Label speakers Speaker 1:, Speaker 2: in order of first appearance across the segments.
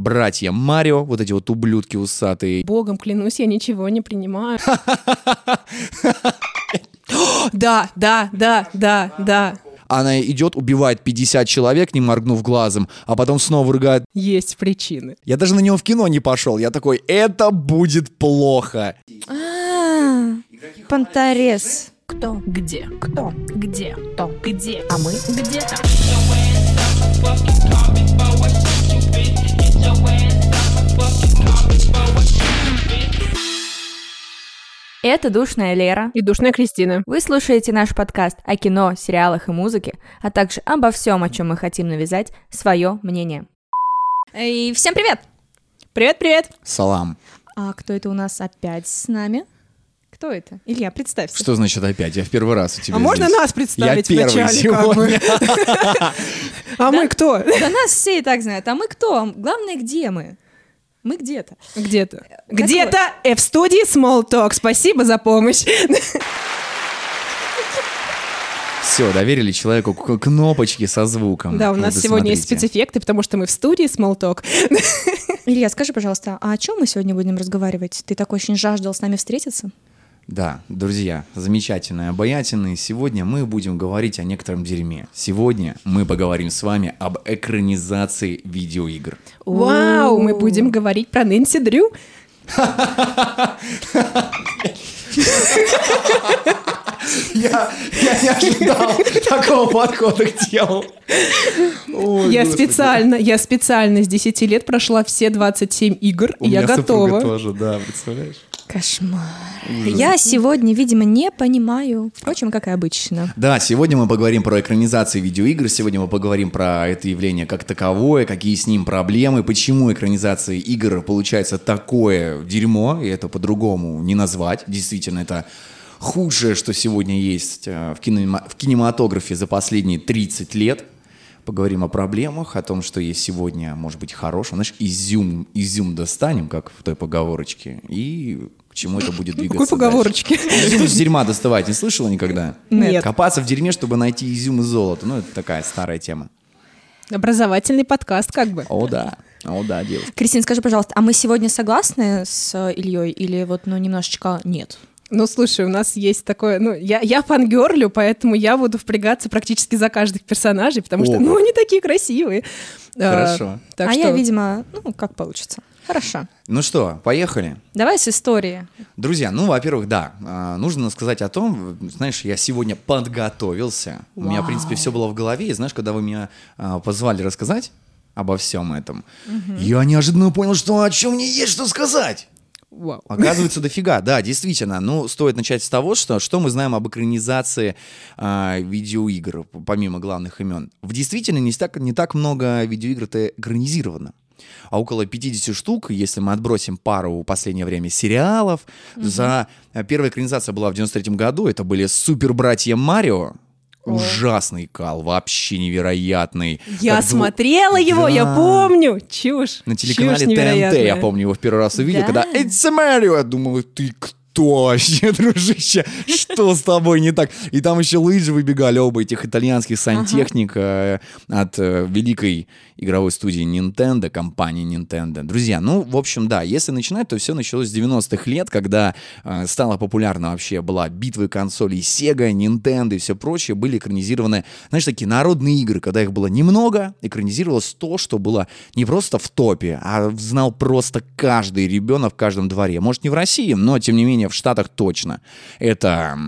Speaker 1: братья Марио, вот эти вот ублюдки усатые.
Speaker 2: Богом клянусь, я ничего не принимаю. Да, да, да, да, да.
Speaker 1: Она идет, убивает 50 человек, не моргнув глазом, а потом снова рыгает.
Speaker 2: Есть причины.
Speaker 1: Я даже на него в кино не пошел. Я такой, это будет плохо.
Speaker 3: А, Понторез.
Speaker 4: Кто? Где? Кто? Где? Кто? Где? А мы где-то.
Speaker 3: Это «Душная Лера».
Speaker 2: И душная Кристина.
Speaker 3: Вы слушаете наш подкаст о кино, сериалах и музыке, а также обо всем, о чем мы хотим навязать свое мнение. И всем привет!
Speaker 2: Привет-привет.
Speaker 1: Салам.
Speaker 3: А кто это у нас опять с нами? Кто это? Илья, представься.
Speaker 1: Что значит опять? Я в первый раз у тебя
Speaker 2: А можно
Speaker 1: здесь.
Speaker 2: нас представить
Speaker 1: Я первый
Speaker 2: вначале,
Speaker 1: сегодня.
Speaker 2: А мы кто?
Speaker 3: Да нас все и так знают. А мы кто? Главное, где мы? Мы где-то.
Speaker 2: Где-то. Где-то F-студии Small Talk. Спасибо за помощь.
Speaker 1: Все, доверили человеку кнопочки со звуком.
Speaker 2: Да, у нас
Speaker 1: Вот
Speaker 2: сегодня есть
Speaker 1: смотрите.
Speaker 2: спецэффекты, потому что мы в студии Small Talk.
Speaker 3: Илья, скажи, пожалуйста, а о чем мы сегодня будем разговаривать? Ты так очень жаждал с нами встретиться?
Speaker 1: Да, друзья, замечательные, обаятельные. Сегодня мы будем говорить о некотором дерьме. Сегодня мы поговорим с вами об экранизации видеоигр.
Speaker 2: Вау, мы будем говорить про Нэнси Дрю.
Speaker 1: Я, я не ожидал такого подхода к делу.
Speaker 2: Я специально, я специально с 10 лет прошла все 27 игр, и я готова.
Speaker 1: тоже, да, представляешь?
Speaker 3: Кошмар. Я сегодня, видимо, не понимаю. Впрочем, как и обычно.
Speaker 1: Да, сегодня мы поговорим про экранизации видеоигр, сегодня мы поговорим про это явление как таковое, какие с ним проблемы, почему экранизация игр получается такое дерьмо, и это по-другому не назвать. Действительно, это худшее, что сегодня есть э, в, кинема- в кинематографе за последние 30 лет. Поговорим о проблемах, о том, что есть сегодня, может быть, хорошим. Знаешь, изюм, изюм достанем, как в той поговорочке, и к чему это будет двигаться
Speaker 2: Какой поговорочки?
Speaker 1: Изюм из дерьма доставать не слышала никогда?
Speaker 2: Нет.
Speaker 1: Копаться в дерьме, чтобы найти изюм и золото. Ну, это такая старая тема.
Speaker 2: Образовательный подкаст как бы.
Speaker 1: О, да. О, да, девушка.
Speaker 3: Кристина, скажи, пожалуйста, а мы сегодня согласны с Ильей или вот, ну, немножечко нет?
Speaker 2: Ну, слушай, у нас есть такое, ну, я, я фангерлю, поэтому я буду впрягаться практически за каждых персонажей, потому что,
Speaker 1: О.
Speaker 2: ну, они такие красивые. А,
Speaker 1: Хорошо.
Speaker 2: так
Speaker 3: а
Speaker 2: что...
Speaker 3: я, видимо, ну, как получится. Хорошо.
Speaker 1: Ну что, поехали.
Speaker 3: Давай с истории.
Speaker 1: Друзья, ну, во-первых, да, а, нужно сказать о том, знаешь, я сегодня подготовился. У меня, в принципе, все было в голове. И знаешь, когда вы меня а, позвали рассказать обо всем этом, я неожиданно понял, что о чем мне есть что сказать.
Speaker 2: Вау.
Speaker 1: Оказывается, дофига, да, действительно. Ну, стоит начать с того, что, что мы знаем об экранизации а, видеоигр, помимо главных имен. В действительности не так, не так много видеоигр-то экранизировано. А около 50 штук, если мы отбросим пару в последнее время сериалов, за а, первая экранизация была в 93 году, это были супер-братья Марио. Ужасный кал, вообще невероятный.
Speaker 2: Я
Speaker 1: Как
Speaker 2: смотрела его, я
Speaker 1: Да.
Speaker 2: помню. Чушь.
Speaker 1: На телеканале
Speaker 2: Чушь
Speaker 1: ТНТ я помню его в первый раз увидел,
Speaker 3: Да.
Speaker 1: когда It's a Mario, я думаю, ты кто вообще, дружище? Что с тобой не так? И там еще лыжи выбегали оба этих итальянских сантехника э, от э, великой игровой студии Nintendo, компании Nintendo. Друзья, ну, в общем, да, если начинать, то все началось с 90-х лет, когда э, стала популярна вообще была битвы консолей Sega, Nintendo и все прочее, были экранизированы, знаешь, такие народные игры, когда их было немного, экранизировалось то, что было не просто в топе, а знал просто каждый ребенок в каждом дворе. Может, не в России, но, тем не менее, менее в Штатах точно. Это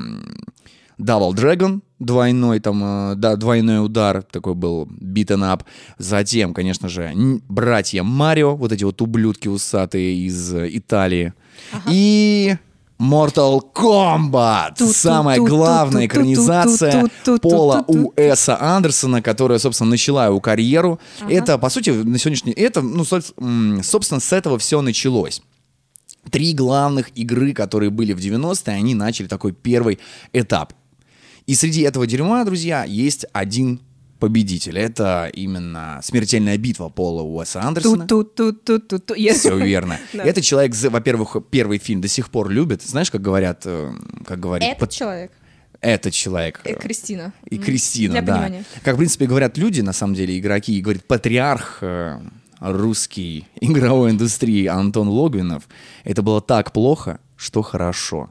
Speaker 1: Double Dragon, двойной там, э, да, двойной удар, такой был beaten up. Затем, конечно же, братья Марио, вот эти вот ублюдки усатые из э, Италии. Ага. И Mortal Kombat! Самая главная экранизация Пола Уэса Андерсона, которая, собственно, начала его карьеру. Ага. Это, по сути, на сегодняшний... Это, ну, собственно, с этого все началось. Три главных игры, которые были в 90-е, они начали такой первый этап. И среди этого дерьма, друзья, есть один победитель. Это именно смертельная битва Пола Уэса Андерсона.
Speaker 2: Ту-ту-ту-ту-ту-ту. Я-
Speaker 1: Все верно.
Speaker 2: Да.
Speaker 1: Этот человек, во-первых, первый фильм до сих пор любит. Знаешь, как говорят, как говорит
Speaker 3: Этот человек.
Speaker 1: этот человек.
Speaker 3: Э, Кристина.
Speaker 1: И Кристина,
Speaker 3: Для
Speaker 1: да.
Speaker 3: понимания.
Speaker 1: Как, в принципе, говорят люди, на самом деле, игроки, и говорит, патриарх русской игровой индустрии Антон Логвинов, это было так плохо, что хорошо.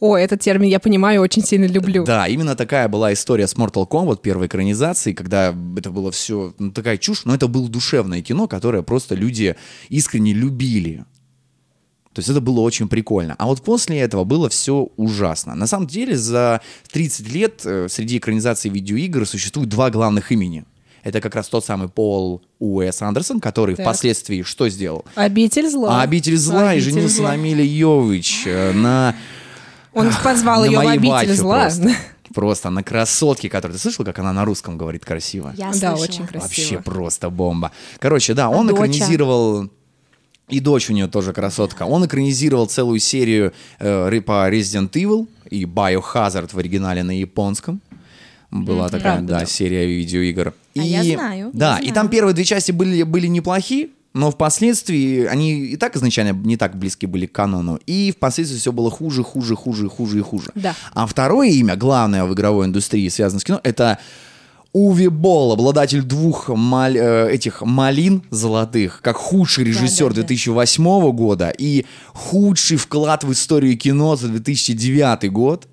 Speaker 2: О, этот термин я понимаю, очень сильно люблю.
Speaker 1: Да, именно такая была история с Mortal Kombat первой экранизации, когда это было все ну, такая чушь, но это было душевное кино, которое просто люди искренне любили. То есть это было очень прикольно. А вот после этого было все ужасно. На самом деле за 30 лет э, среди экранизаций видеоигр существует два главных имени. Это как раз тот самый Пол Уэс Андерсон, который
Speaker 2: Так.
Speaker 1: впоследствии что сделал?
Speaker 2: Обитель зла.
Speaker 1: А «Обитель зла» и
Speaker 2: Обитель
Speaker 1: женился
Speaker 2: зла.
Speaker 1: на Миле Йович, э, на
Speaker 2: Он позвал
Speaker 1: на
Speaker 2: ее в обитель зла.
Speaker 1: Просто, просто на красотке, которая... Ты слышал, как она на русском говорит красиво?
Speaker 3: Я
Speaker 2: Да,
Speaker 3: слышала.
Speaker 2: очень красиво.
Speaker 1: Вообще просто бомба. Короче, да, он
Speaker 3: доча?
Speaker 1: экранизировал... И дочь у нее тоже красотка. Он экранизировал целую серию э, по Resident Evil и Biohazard в оригинале на японском. Была такая,
Speaker 2: правда,
Speaker 1: да, серия видеоигр.
Speaker 3: А я знаю,
Speaker 1: Да,
Speaker 3: я
Speaker 1: и
Speaker 3: знаю.
Speaker 1: там первые две части были, были неплохи, но впоследствии они и так изначально не так близки были к канону, и впоследствии все было хуже, хуже, хуже, хуже и хуже.
Speaker 2: Да.
Speaker 1: А второе имя, главное в игровой индустрии, связанное с кино, это Уви Болл, обладатель двух маль- э, этих малин золотых, как худший режиссер
Speaker 3: да, да.
Speaker 1: 2008 года и худший вклад в историю кино за 2009 год.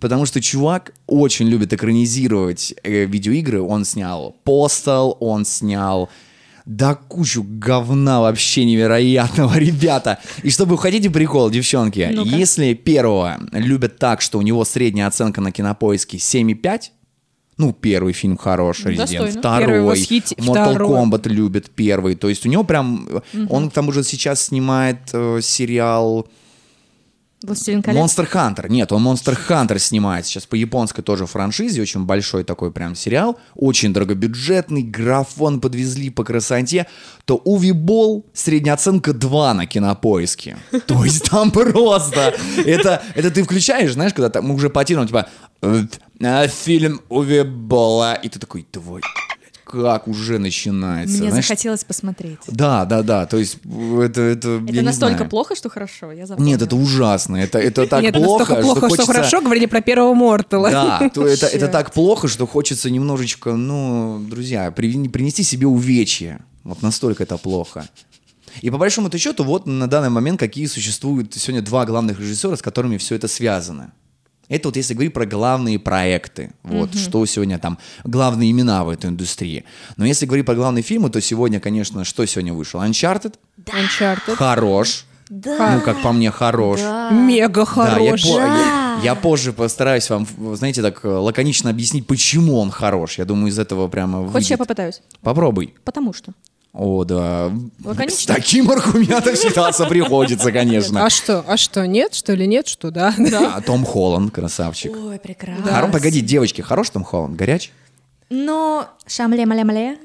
Speaker 1: Потому что чувак очень любит экранизировать э, видеоигры. Он снял Postal, он снял да кучу говна вообще невероятного, ребята. И чтобы вы хотите прикол, девчонки,
Speaker 3: Ну-ка.
Speaker 1: если первого любят так, что у него средняя оценка на кинопоиске 7,5, ну, первый фильм хорош, Resident,
Speaker 3: Достойно.
Speaker 1: второй,
Speaker 2: восхити-
Speaker 1: Mortal
Speaker 2: второй.
Speaker 1: Kombat любит первый. То есть у него прям, э, он к тому же сейчас снимает э, сериал
Speaker 3: «Властелин колец».
Speaker 1: Monster Hunter. Нет, он Monster Hunter снимает сейчас по японской тоже франшизе, очень большой такой прям сериал, очень дорогобюджетный, графон подвезли по красоте, то Уви Болл средняя оценка 2 на кинопоиске. То есть там просто, это, это ты включаешь, знаешь, когда там уже по титрам, типа, э, э, фильм Уви Болла, и ты такой, твой, как уже начинается.
Speaker 3: Мне
Speaker 1: знаешь.
Speaker 3: захотелось посмотреть.
Speaker 1: Да, да, да, то есть это... Это,
Speaker 3: Это настолько
Speaker 1: знаю.
Speaker 3: плохо, что хорошо. Я запомнила.
Speaker 1: Нет, это ужасно. Это, это так
Speaker 2: Нет,
Speaker 1: плохо,
Speaker 2: настолько плохо, что,
Speaker 1: хочется...
Speaker 2: хорошо, говорили про первого Мортала.
Speaker 1: Да, то это, это так плохо, что хочется немножечко, ну, друзья, при- принести себе увечье. Вот настолько это плохо. И по большому счету, вот на данный момент какие существуют сегодня два главных режиссера, с которыми все это связано. Это вот если говорить про главные проекты, вот что сегодня там главные имена в этой индустрии. Но если говорить про главные фильмы, то сегодня, конечно, что сегодня вышел? Uncharted,
Speaker 2: Uncharted.
Speaker 1: хорош, ну как по мне хорош.
Speaker 2: Мега
Speaker 1: Да, я, по- я- я позже постараюсь вам, знаете, так э, лаконично объяснить, почему он хорош. Я думаю, из этого прямо
Speaker 3: Хочешь, я попытаюсь?
Speaker 1: Попробуй.
Speaker 3: Потому что.
Speaker 1: О, да.
Speaker 3: Лаконично?
Speaker 1: С таким аргументом считаться приходится, конечно.
Speaker 2: А что? А что? Нет? Что ли нет? Что да?
Speaker 1: А Том Холланд, красавчик.
Speaker 3: Ой, прекрасно.
Speaker 1: Хоро- Погоди, девочки, хорош Том Холланд? Горяч?
Speaker 3: Но шамле-мале-мале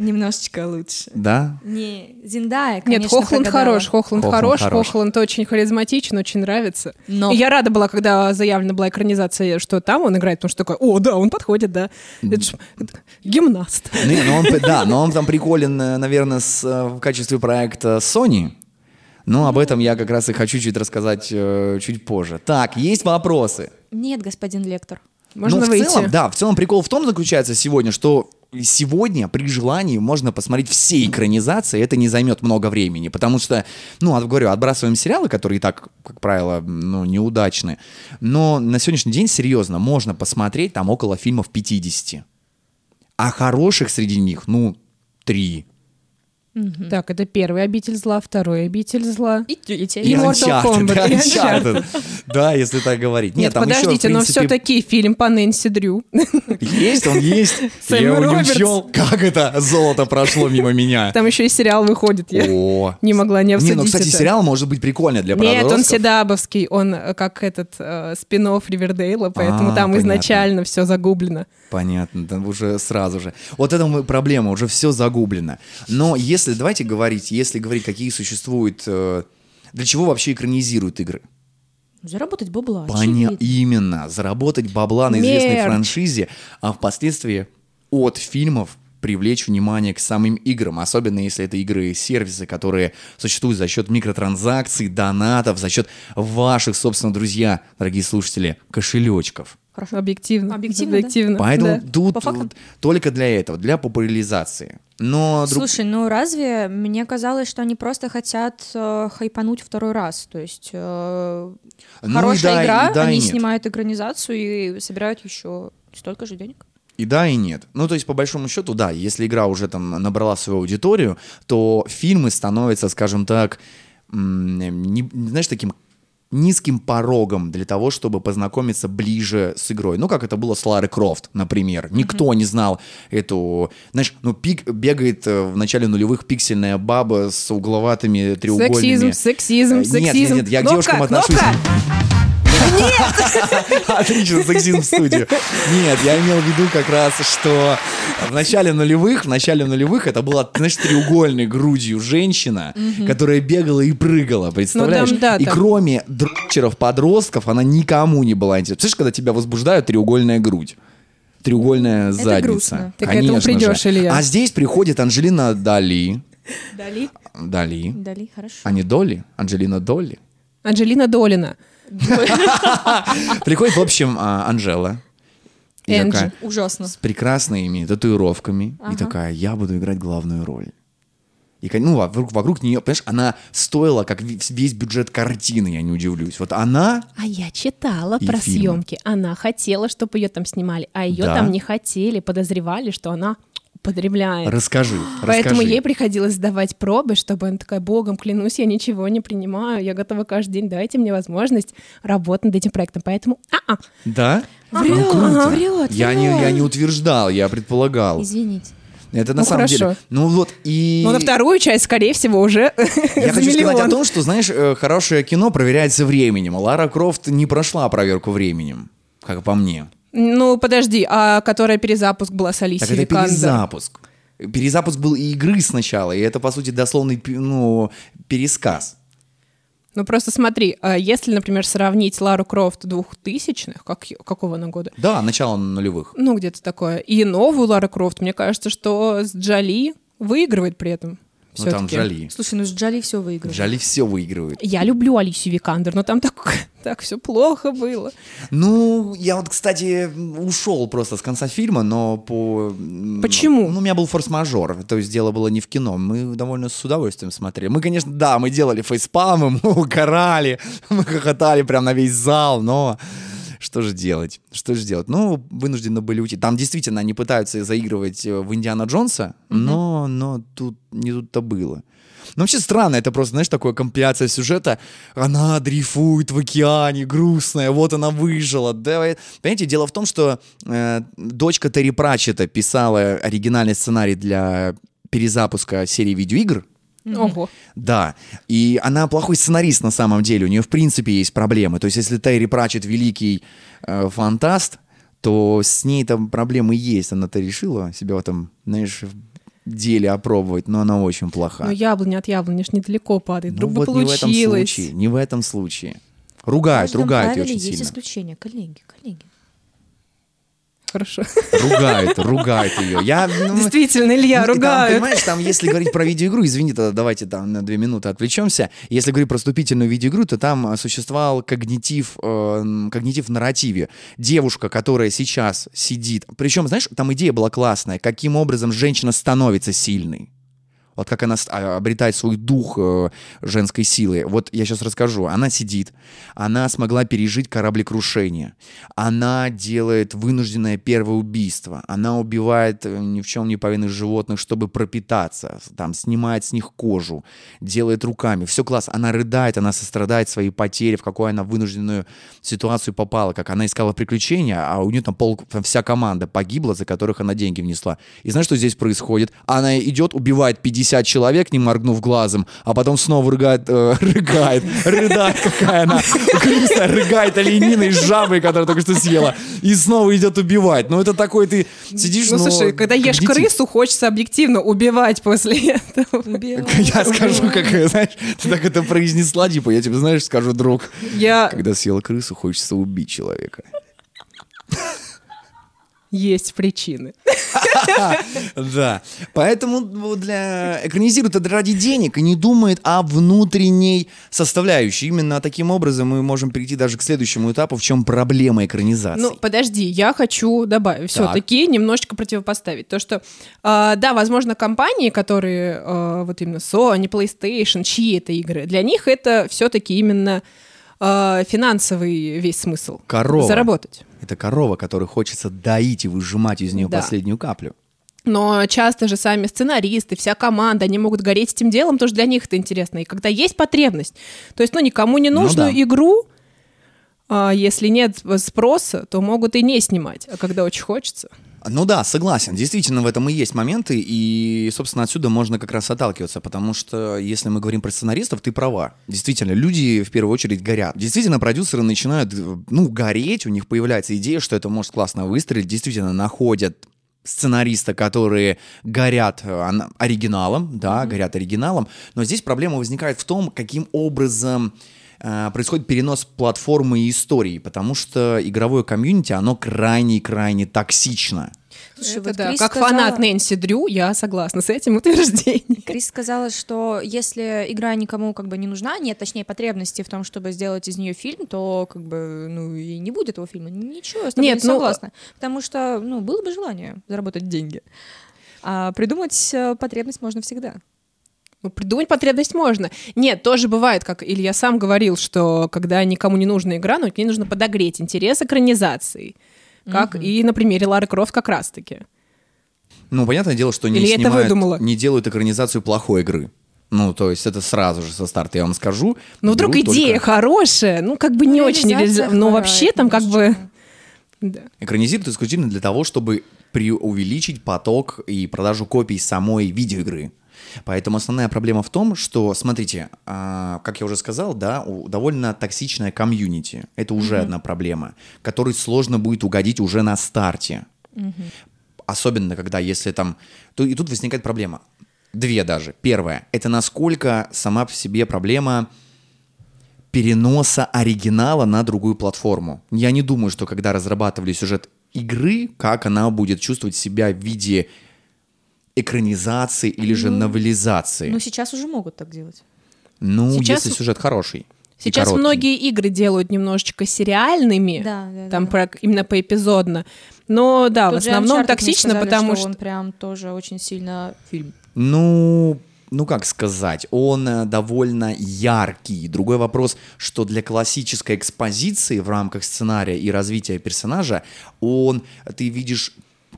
Speaker 3: немножечко лучше.
Speaker 1: Да?
Speaker 3: Не, Зиндая,
Speaker 2: Нет,
Speaker 3: конечно,
Speaker 2: Хохланд
Speaker 3: прогадала.
Speaker 2: хорош, Хохланд
Speaker 1: Хохланд
Speaker 2: хорош,
Speaker 1: хорош.
Speaker 2: Хохланд очень харизматичен, очень нравится.
Speaker 3: Но-
Speaker 2: И я рада была, когда заявлена была экранизация, что там он играет, потому что такой, о, да, он подходит, да. Это ж гимнаст.
Speaker 1: Не, ну он, да, но он там приколен, э, наверное, с, э, в качестве проекта Sony. Но об этом я как раз и хочу чуть рассказать э, чуть позже. Так, есть вопросы?
Speaker 3: Нет, господин лектор.
Speaker 2: Можно
Speaker 1: в
Speaker 2: выйти.
Speaker 1: целом, да, в целом прикол в том заключается сегодня, что сегодня при желании можно посмотреть все экранизации, это не займет много времени, потому что, ну, от- говорю, отбрасываем сериалы, которые и так, как правило, ну, неудачны, но на сегодняшний день, серьезно, можно посмотреть там около фильмов 50. А хороших среди них, ну, три.
Speaker 2: Так, это первый обитель зла, второй обитель зла.
Speaker 3: И тетя.
Speaker 2: И Mortal Kombat, и
Speaker 1: Uncharted. Да, если так говорить.
Speaker 2: Нет,
Speaker 1: там еще, в
Speaker 2: подождите, но
Speaker 1: принципе,
Speaker 2: все-таки фильм по Нэнси Дрю.
Speaker 1: Есть, он есть.
Speaker 2: Сэмми
Speaker 1: Я его не
Speaker 2: Робертс.
Speaker 1: учел. Как это золото прошло мимо меня?
Speaker 2: Там еще и сериал выходит. Я
Speaker 1: О.
Speaker 2: не могла не обсудить
Speaker 1: Не, ну, кстати,
Speaker 2: это.
Speaker 1: сериал может быть прикольный для
Speaker 2: Нет, он
Speaker 1: подростков.
Speaker 2: седабовский, он э, как этот э, спин-офф Ривердейла, поэтому
Speaker 1: А,
Speaker 2: там
Speaker 1: понятно.
Speaker 2: изначально все загублено.
Speaker 1: Понятно, там уже сразу же. Вот это мы- проблема, уже все загублено. Но если, давайте говорить, если говорить, какие существуют... э, для чего вообще экранизируют игры?
Speaker 3: Заработать бабла,
Speaker 1: Поня-. Именно, заработать бабла на известной
Speaker 2: Мерч.
Speaker 1: франшизе, а впоследствии от фильмов привлечь внимание к самым играм, особенно если это игры и сервисы, которые существуют за счет микротранзакций, донатов, за счет ваших, собственно, друзья, дорогие слушатели, кошелечков.
Speaker 3: Хорошо.
Speaker 2: Объективно.
Speaker 3: Объективно, да?
Speaker 2: Объективно.
Speaker 1: Поэтому
Speaker 2: да.
Speaker 1: тут
Speaker 3: По фактам.
Speaker 1: только для этого, для популяризации. Но друг-
Speaker 3: Слушай, ну разве мне казалось, что они просто хотят э, хайпануть второй раз? То есть э,
Speaker 1: Ну
Speaker 3: хорошая
Speaker 1: да, и
Speaker 3: игра,
Speaker 1: да,
Speaker 3: они
Speaker 1: нет.
Speaker 3: снимают экранизацию и собирают еще столько же денег.
Speaker 1: И да, и нет. Ну, то есть, по большому счету, да, если игра уже там набрала свою аудиторию, то фильмы становятся, скажем так, не знаешь, таким низким порогом для того, чтобы познакомиться ближе с игрой. Ну, как это было с Ларой Крофт, например. Никто не знал эту... Знаешь, ну, пик, бегает э, в начале нулевых пиксельная баба с угловатыми треугольными...
Speaker 2: Сексизм, сексизм,
Speaker 1: Э, нет,
Speaker 2: сексизм.
Speaker 1: Нет, нет, я к
Speaker 2: Кнопка,
Speaker 1: девушкам отношусь...
Speaker 2: кнопка!
Speaker 1: Отлично, сексизм в студию. Нет, я имел в виду как раз, что в начале нулевых, в начале нулевых это была, знаешь, треугольной грудью женщина, которая бегала и прыгала, представляешь?
Speaker 2: Ну, да,
Speaker 1: и кроме дрочеров, подростков, она никому не была интересна. Представляешь, когда тебя возбуждает треугольная грудь? Треугольная задница.
Speaker 3: грустно.
Speaker 2: Ты к этому
Speaker 1: Конечно
Speaker 2: придешь,
Speaker 1: же.
Speaker 2: Илья.
Speaker 1: А здесь приходит Анджелина Дали.
Speaker 3: Дали?
Speaker 1: Дали.
Speaker 3: Дали, хорошо.
Speaker 1: А не Долли? Анджелина Долли.
Speaker 2: Анджелина Долина.
Speaker 1: Приходит, в общем, а, Анжела.
Speaker 2: Энджи.
Speaker 1: такая,
Speaker 3: Ужасно.
Speaker 1: с прекрасными татуировками. И такая, я буду играть главную роль. И, ну, вокруг, вокруг нее, понимаешь, она стоила, как весь бюджет картины, я не удивлюсь. Вот она...
Speaker 2: А я читала про
Speaker 1: фильмы.
Speaker 2: съемки. Она хотела, чтобы ее там снимали, а ее
Speaker 1: Да?
Speaker 2: там не хотели, подозревали, что она употребляет.
Speaker 1: Расскажи,
Speaker 2: Поэтому
Speaker 1: расскажи.
Speaker 2: ей приходилось сдавать пробы, чтобы она такая, богом клянусь, я ничего не принимаю, я готова каждый день, дайте мне возможность работать над этим проектом. Поэтому, а-а,
Speaker 1: Да?
Speaker 3: Врет,
Speaker 1: ну, круто.
Speaker 3: врет,
Speaker 1: я, не, я не утверждал, я предполагал.
Speaker 3: Извините.
Speaker 1: Это на
Speaker 2: Ну,
Speaker 1: самом
Speaker 2: хорошо.
Speaker 1: деле. Ну вот и...
Speaker 2: ну на вторую часть, скорее всего, уже
Speaker 1: Я хочу сказать
Speaker 2: миллион.
Speaker 1: о том, что, знаешь, э, хорошее кино проверяется временем. Лара Крофт не прошла проверку временем, как по мне.
Speaker 2: Ну, подожди, а которая перезапуск была с
Speaker 1: Так
Speaker 2: Алисией
Speaker 1: это
Speaker 2: Викандер?
Speaker 1: перезапуск. Перезапуск был и игры сначала, и это, по сути, дословный ну, пересказ.
Speaker 2: Ну, просто смотри, а если, например, сравнить Лару Крофт двухтысячных, как, какого она года?
Speaker 1: Да, начало нулевых.
Speaker 2: Ну, где-то такое. И новую Лару Крофт, мне кажется, что с Джоли выигрывает при этом.
Speaker 1: Ну, там. Джоли.
Speaker 3: Слушай, ну с Джоли все выигрывает.
Speaker 1: Джоли все выигрывает.
Speaker 2: Я люблю Алисию Викандер, но там так, так все плохо было.
Speaker 1: Ну, я вот, кстати, ушел просто с конца фильма, но по...
Speaker 2: Почему?
Speaker 1: Ну, у меня был форс-мажор, то есть дело было не в кино. Мы довольно с удовольствием смотрели. Мы, конечно, да, мы делали фейспалмы, мы угорали, мы хохотали прям на весь зал, но что же делать? Что же делать? Ну, вынуждены были уйти. Там действительно они пытаются заигрывать э, в Индиана Джонса, но, но тут не тут-то было. Ну, вообще странно, это просто, знаешь, такая компиляция сюжета. Она дрейфует в океане, грустная, вот она выжила. Да, понимаете, дело в том, что э, дочка Терри Пратчета писала оригинальный сценарий для перезапуска серии видеоигр.
Speaker 2: Ого.
Speaker 1: Да, и она плохой сценарист на самом деле, у нее в принципе есть проблемы. То есть если Терри Пратчет великий э, фантаст, то с ней там проблемы есть. Она-то решила себя в этом, знаешь, деле опробовать, но она очень плоха.
Speaker 2: Но яблоня от яблони ж недалеко падает.
Speaker 1: Ну
Speaker 2: Вдруг бы
Speaker 1: вот не в этом
Speaker 2: получилось.
Speaker 1: случае, не в этом случае. Ругают, ругают ее очень
Speaker 3: есть
Speaker 1: сильно.
Speaker 3: исключения, коллеги, коллеги.
Speaker 2: Хорошо.
Speaker 1: Ругают, ругают ее. Я, ну,
Speaker 2: Действительно, Илья,
Speaker 1: Ну, и там, понимаешь, там, если говорить про видеоигру, извини, тогда давайте там на две минуты отвлечемся. Если говорить про вступительную видеоигру, то там а, существовал когнитив, э, когнитив в нарративе. Девушка, которая сейчас сидит... Причем, знаешь, там идея была классная. Каким образом женщина становится сильной. Вот как она а, обретает свой дух э, женской силы. Вот я сейчас расскажу. Она сидит, она смогла пережить кораблекрушение, она делает вынужденное первое убийство, она убивает э, ни в чем не повинных животных, чтобы пропитаться, там, снимает с них кожу, делает руками. Все класс. Она рыдает, она сострадает своей потере, в какую она вынужденную ситуацию попала, как она искала приключения, а у нее там, пол, там вся команда погибла, за которых она деньги внесла. И знаешь, что здесь происходит? Она идет, убивает 50 человек, не моргнув глазом, а потом снова рыгает, э, рыгает, рыдает, какая она грустная, рыгает олениной с жабой, которую только что съела, и снова идет убивать. Ну, это такой ты сидишь,
Speaker 2: Ну,
Speaker 1: ну,
Speaker 2: слушай, когда ешь крысу, хочется объективно убивать после этого.
Speaker 1: Я скажу, как, знаешь, ты так это произнесла, типа, я тебе, знаешь, скажу, друг,
Speaker 2: Я...
Speaker 1: когда съела крысу, хочется убить человека.
Speaker 2: Есть причины.
Speaker 1: Да. Поэтому для экранизирует это ради денег и не думает о внутренней составляющей. Именно таким образом мы можем перейти даже к следующему этапу, в чем проблема экранизации.
Speaker 2: Ну, подожди, я хочу добавить все-таки немножечко противопоставить. То, что, э, да, возможно, компании, которые, э, вот именно Sony, PlayStation, чьи это игры, для них это все-таки именно э, финансовый весь смысл.
Speaker 1: Корова.
Speaker 2: Заработать.
Speaker 1: Это корова, которую хочется доить и выжимать из нее
Speaker 2: Да.
Speaker 1: последнюю каплю.
Speaker 2: Но часто же сами сценаристы, вся команда, они могут гореть этим делом, что для них это интересно. И когда есть потребность, то есть, ну, никому не
Speaker 1: Ну
Speaker 2: нужную
Speaker 1: да.
Speaker 2: игру, а, если нет спроса, то могут и не снимать. А когда очень хочется...
Speaker 1: Ну да, согласен. Действительно, в этом и есть моменты, и, собственно, отсюда можно как раз отталкиваться, потому что, если мы говорим про сценаристов, ты права. Действительно, люди в первую очередь горят. Действительно, продюсеры начинают, ну, гореть, у них появляется идея, что это может классно выстрелить, действительно, находят сценариста, которые горят э, оригиналом, да, горят оригиналом, но здесь проблема возникает в том, каким образом происходит перенос платформы и истории, потому что игровое комьюнити, оно крайне-крайне токсично.
Speaker 3: Слушай,
Speaker 2: Это
Speaker 3: вот
Speaker 2: да,
Speaker 3: Крис
Speaker 2: как
Speaker 3: сказала-
Speaker 2: фанат Нэнси Дрю, я согласна с этим утверждением.
Speaker 3: Крис сказала, что если игра никому как бы не нужна, нет, точнее, потребности в том, чтобы сделать из нее фильм, то как бы, ну, и не будет этого фильма. Ничего, я с тобой
Speaker 2: Нет,
Speaker 3: не
Speaker 2: ну,
Speaker 3: согласна. Потому что, ну, было бы желание заработать деньги. А придумать э, потребность можно всегда.
Speaker 2: Ну, придумать потребность можно. Нет, тоже бывает, как Илья сам говорил, что когда никому не нужна игра, но к ней нужно подогреть интерес экранизации. Как и на примере Лары Крофт как раз-таки.
Speaker 1: Ну, понятное дело, что не
Speaker 2: Или
Speaker 1: снимают, не делают экранизацию плохой игры. Ну, то есть это сразу же со старта я вам скажу.
Speaker 2: Ну, вдруг идея
Speaker 1: только-
Speaker 2: хорошая, ну, как бы не
Speaker 3: Ну,
Speaker 2: очень
Speaker 3: реализация
Speaker 2: реализа- Но
Speaker 3: хворает
Speaker 2: вообще там как бы... Да.
Speaker 1: Экранизируют исключительно для того, чтобы преувеличить поток и продажу копий самой видеоигры. Поэтому основная проблема в том, что, смотрите, а, как я уже сказал, да, у- довольно токсичная комьюнити. Это уже одна проблема, которой сложно будет угодить уже на старте. Особенно, когда если там... То и тут возникает проблема. Две даже. Первая. Это насколько сама по себе проблема переноса оригинала на другую платформу. Я не думаю, что когда разрабатывали сюжет игры, как она будет чувствовать себя в виде экранизации или же новелизации.
Speaker 3: Ну, сейчас уже могут так делать.
Speaker 1: Ну,
Speaker 2: Сейчас-
Speaker 1: если сюжет хороший.
Speaker 2: Сейчас многие игры делают немножечко сериальными,
Speaker 3: Да, да,
Speaker 2: там
Speaker 3: да.
Speaker 2: про- именно поэпизодно. Но да,
Speaker 3: Тут
Speaker 2: в основном
Speaker 3: Uncharted
Speaker 2: токсично,
Speaker 3: сказали,
Speaker 2: потому
Speaker 3: что
Speaker 2: что...
Speaker 3: он прям тоже очень сильно фильм.
Speaker 1: Ну, ну как сказать, он э, довольно яркий. Другой вопрос, что для классической экспозиции в рамках сценария и развития персонажа, он, ты видишь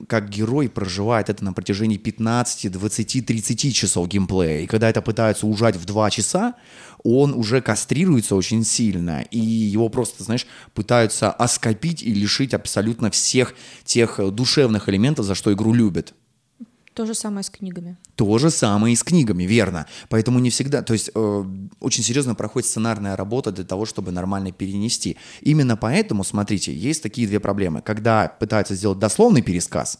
Speaker 1: как герой проживает это на протяжении 15, 20, 30 часов геймплея. И когда это пытаются ужать в 2 часа, он уже кастрируется очень сильно. И его просто, знаешь, пытаются оскопить и лишить абсолютно всех тех душевных элементов, за что игру любят.
Speaker 3: То же самое с книгами.
Speaker 1: То же самое и с книгами, верно. Поэтому не всегда, то есть э, очень серьезно проходит сценарная работа для того, чтобы нормально перенести. Именно поэтому, смотрите, есть такие две проблемы. Когда пытаются сделать дословный пересказ,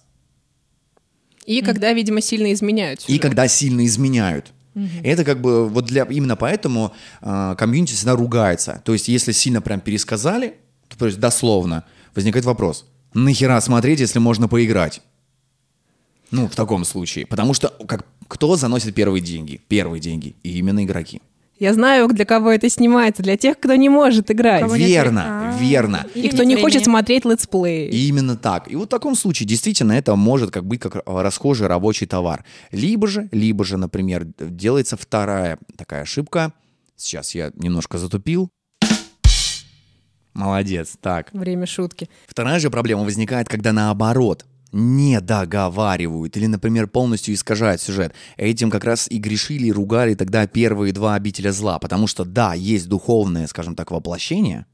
Speaker 2: И когда, видимо, сильно изменяют
Speaker 1: и
Speaker 2: сюжет.
Speaker 1: когда сильно изменяют. Это как бы вот для именно поэтому э, комьюнити всегда ругается. То есть если сильно прям пересказали, то есть дословно, возникает вопрос: нахера смотреть, если можно поиграть? Ну, в таком случае. Потому что как, кто заносит первые деньги? Первые деньги. И именно игроки.
Speaker 2: Я знаю, для кого это снимается, для тех, кто не может играть.
Speaker 3: Кого нет
Speaker 1: верно,
Speaker 3: вре- А.
Speaker 1: верно.
Speaker 2: И
Speaker 3: Или
Speaker 2: кто
Speaker 3: нет
Speaker 2: не
Speaker 3: времени.
Speaker 2: хочет смотреть let's play.
Speaker 1: И именно так. И вот в таком случае действительно это может как быть как расхожий рабочий товар. Либо же, либо же, например, делается вторая такая ошибка. Сейчас я немножко затупил. Молодец, так.
Speaker 2: Время шутки.
Speaker 1: Вторая же проблема возникает, когда наоборот не договаривают или, например, полностью искажают сюжет. Этим как раз и грешили, и ругали тогда первые два обителя зла, потому что да, есть духовное, скажем так, воплощение,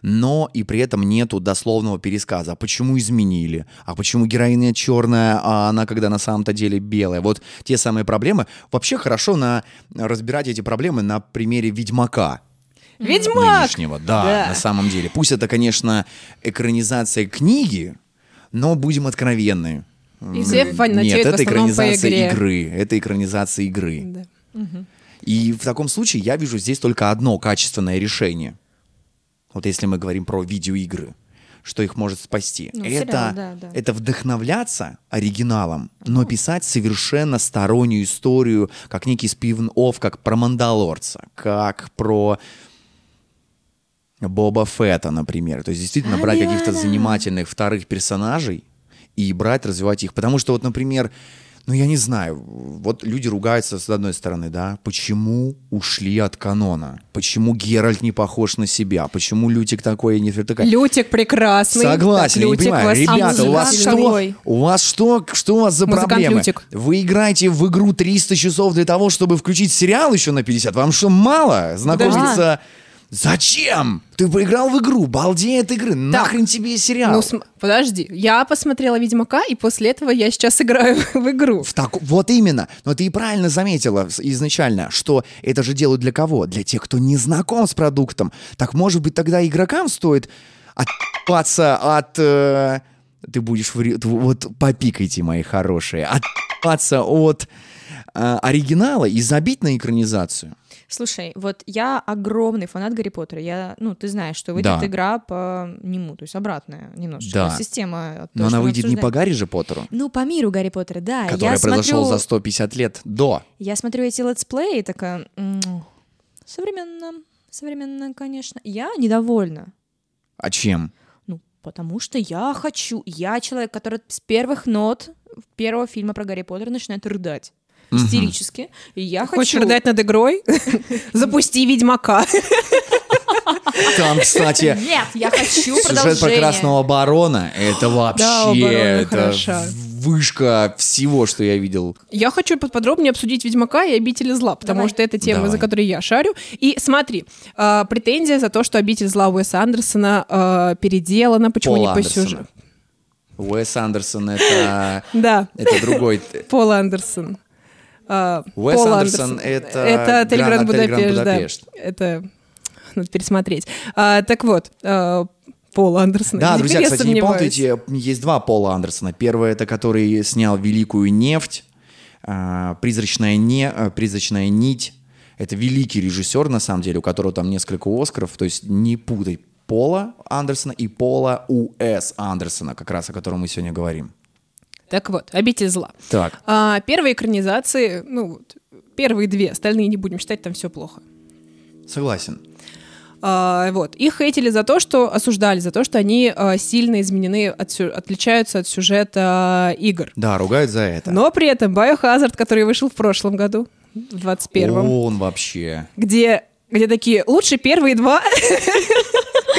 Speaker 1: но и при этом нету дословного пересказа. А почему изменили? А почему героиня черная, а она когда на самом-то деле белая? Вот те самые проблемы. Вообще хорошо на, разбирать эти проблемы на примере Ведьмака
Speaker 2: Ведьмак!
Speaker 1: нынешнего, да,
Speaker 2: Да.
Speaker 1: на самом деле. Пусть это, конечно, экранизация книги, но будем откровенны.
Speaker 2: И все
Speaker 1: Нет,
Speaker 2: в
Speaker 1: это экранизация
Speaker 2: игре.
Speaker 1: игры. Это экранизация игры.
Speaker 2: Да.
Speaker 1: И в таком случае я вижу здесь только одно качественное решение. Вот если мы говорим про видеоигры. что их может спасти.
Speaker 3: Ну,
Speaker 1: это,
Speaker 3: сериал, да, да.
Speaker 1: это вдохновляться оригиналом, но писать совершенно стороннюю историю, как некий спин-офф, как про Мандалорца, как про Боба Фетта, например. То есть действительно брать каких-то занимательных вторых персонажей и брать, развивать их. Потому что вот, например, ну я не знаю, вот люди ругаются с одной стороны, да, почему ушли от канона? Почему Геральт не похож на себя? Почему Лютик такой не такая?
Speaker 2: Лютик прекрасный.
Speaker 1: Согласен,
Speaker 2: Так,
Speaker 1: я не
Speaker 2: Лютик
Speaker 1: понимаю.
Speaker 2: вас-
Speaker 1: Ребята, у вас что? У вас что? Что у вас за
Speaker 2: Музыкант
Speaker 1: проблемы?
Speaker 2: Лютик.
Speaker 1: Вы играете в игру 300 часов для того, чтобы включить сериал еще на 50? Вам что, мало знакомиться? Зачем? Ты поиграл в игру, балдей от игры, нахрен тебе сериал?
Speaker 2: Ну, см- подожди, я посмотрела «Ведьмака», и после этого я сейчас играю в игру.
Speaker 1: В так- вот именно. Но ты и правильно заметила изначально, что это же делают для кого? Для тех, кто не знаком с продуктом. Так может быть тогда игрокам стоит отпаться от... э, ты будешь... т- Вот попикайте, мои хорошие. Отпаться от э, оригинала и забить на экранизацию.
Speaker 3: Слушай, вот я огромный фанат Гарри Поттера. Я, ну, ты знаешь, что выйдет
Speaker 1: Да.
Speaker 3: игра по нему, то есть обратная немножечко
Speaker 1: Да.
Speaker 3: система. то,
Speaker 1: Но она выйдет не по. Гарри же Поттеру,
Speaker 3: Ну, по миру Гарри Поттера, да.
Speaker 1: который
Speaker 3: я
Speaker 1: произошел
Speaker 3: смотрю,
Speaker 1: за 150 лет до.
Speaker 3: Я смотрю эти летсплеи и такая... «М, Современно, современно, конечно. Я недовольна.
Speaker 1: А чем?
Speaker 3: Ну, потому что я хочу... Я человек, который с первых нот первого фильма про Гарри Поттера начинает рыдать. Истерически. И я
Speaker 2: Хочешь
Speaker 3: хочу...
Speaker 2: рыдать над игрой? Запусти «Ведьмака».
Speaker 1: Там, кстати,
Speaker 3: Нет, я хочу
Speaker 1: Сюжет про. Красного Барона — это вообще это вышка всего, что я видел.
Speaker 2: Я хочу подробнее обсудить «Ведьмака» и «Обитель зла», потому
Speaker 3: Давай.
Speaker 2: что это тема,
Speaker 1: Давай.
Speaker 2: за которой я шарю. И смотри, э, претензия за то, что «Обитель зла» Уэса Андерсона э, переделана, почему
Speaker 1: Пол
Speaker 2: не по
Speaker 1: Андерсона.
Speaker 2: сюжету.
Speaker 1: Уэс Андерсон — это,
Speaker 2: Да,
Speaker 1: это другой...
Speaker 2: Пол Андерсон. А,
Speaker 1: Уэс
Speaker 2: Пол
Speaker 1: Андерсон — это
Speaker 2: Это «Отель
Speaker 1: Гранд
Speaker 2: Гранд
Speaker 1: Отель
Speaker 2: Будапешт»,
Speaker 1: Гранд
Speaker 2: да.
Speaker 1: Будапешт.
Speaker 2: Это надо пересмотреть. А, так вот, а, Пол Андерсон.
Speaker 1: Да, друзья, кстати, не
Speaker 2: сомневаюсь.
Speaker 1: помните, есть два Пола Андерсона. Первый — это который снял «Великую нефть», а, «Призрачная, не, «Призрачная нить». Это великий режиссер, на самом деле, у которого там несколько Оскаров. То есть не путай Пола Андерсона и Пола У.С. Андерсона, как раз о котором мы сегодня говорим.
Speaker 2: Так вот, «Обитель зла».
Speaker 1: Так,
Speaker 2: А, первые экранизации, ну, вот, первые две, остальные не будем считать, там все плохо.
Speaker 1: согласен.
Speaker 2: А, вот. Их хейтили за то, что осуждали, за то, что они а, сильно изменены, от сю- отличаются от сюжета игр.
Speaker 1: Да, ругают за это.
Speaker 2: Но при этом Biohazard, который вышел в прошлом году, в 21-м,
Speaker 1: Он вообще.
Speaker 2: где, где такие лучше первые два,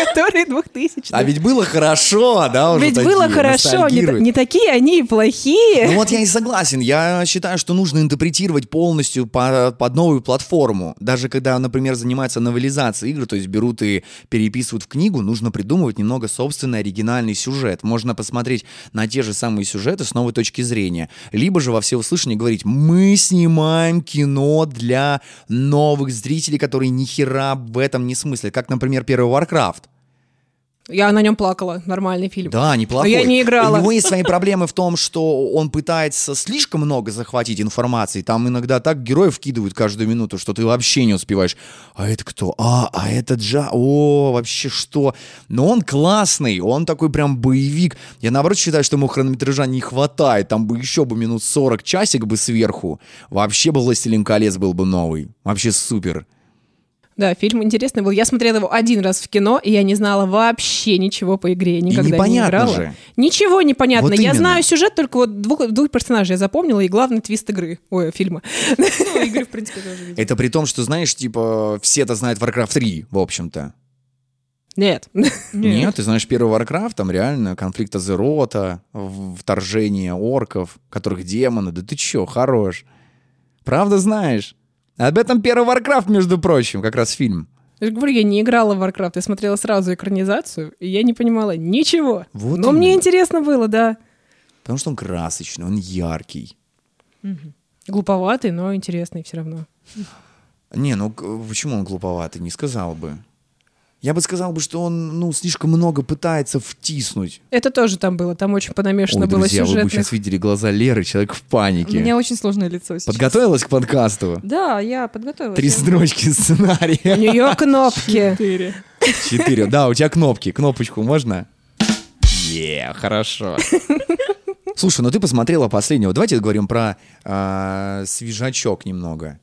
Speaker 2: которые 2000
Speaker 1: А ведь было хорошо, да, уже
Speaker 2: Ведь
Speaker 1: такие,
Speaker 2: было хорошо, не, не такие они и плохие.
Speaker 1: Ну вот я и согласен. Я считаю, что нужно интерпретировать полностью по- под новую платформу. Даже когда, например, занимаются новелизацией игр, то есть берут и переписывают в книгу, нужно придумывать немного собственный оригинальный сюжет. Можно посмотреть на те же самые сюжеты с новой точки зрения. Либо же во всеуслышание говорить, мы снимаем кино для новых зрителей, которые ни хера в этом не смыслят. Как, например, первый Warcraft.
Speaker 2: Я на нем плакала, нормальный фильм.
Speaker 1: Да, неплохой.
Speaker 2: Но я не играла.
Speaker 1: У него есть свои проблемы в том, что он пытается слишком много захватить информации. Там иногда так героев вкидывают каждую минуту, что ты вообще не успеваешь. А это кто? А, а это Джа. О, вообще что? Но он классный, он такой прям боевик. Я наоборот считаю, что ему хронометража не хватает. Там бы еще бы минут 40 часик бы сверху. Вообще бы «Властелин колец» был бы новый. Вообще супер.
Speaker 2: Да, фильм интересный был. Я смотрела его один раз в кино, и я не знала вообще ничего по игре. Я никогда не
Speaker 1: непонятно
Speaker 2: играла.
Speaker 1: же.
Speaker 2: Ничего не понятно.
Speaker 1: Вот
Speaker 2: я
Speaker 1: именно.
Speaker 2: знаю сюжет только вот двух, двух персонажей я запомнила, и главный твист игры. Ой, фильма.
Speaker 3: Ну, Игорь, в принципе, тоже.
Speaker 1: Это при том, что, знаешь, типа, все это знают Warcraft 3, в общем-то.
Speaker 2: Нет.
Speaker 1: Нет. ты знаешь первый Warcraft, там реально конфликт Азерота, вторжение орков, которых демоны. Да ты чё, хорош. Правда знаешь? Об этом первый Warcraft, между прочим, как раз фильм.
Speaker 2: Я же говорю, я не играла в Warcraft, я смотрела сразу экранизацию, и я не понимала ничего.
Speaker 1: Вот
Speaker 2: Но мне интересно было, да.
Speaker 1: Потому что он красочный, он яркий.
Speaker 2: Глуповатый, но интересный все равно.
Speaker 1: Не, ну почему он глуповатый, не сказал бы. Я бы сказал бы, что он, ну, слишком много пытается втиснуть.
Speaker 2: Это тоже там было, там очень понамешано
Speaker 1: Ой,
Speaker 2: было
Speaker 1: друзья, вы бы
Speaker 2: сюжетных.
Speaker 1: сейчас видели глаза Леры, человек в
Speaker 3: У
Speaker 1: панике.
Speaker 3: меня очень сложное лицо сейчас.
Speaker 1: Подготовилась к подкасту?
Speaker 3: Да, я подготовилась.
Speaker 1: Три строчки
Speaker 2: У
Speaker 1: сценария.
Speaker 2: нее кнопки.
Speaker 1: Четыре. Да, у тебя кнопки. Кнопочку можно? Е, хорошо. Слушай, ну ты посмотрела последнего. Давайте говорим про а, свежачок немного.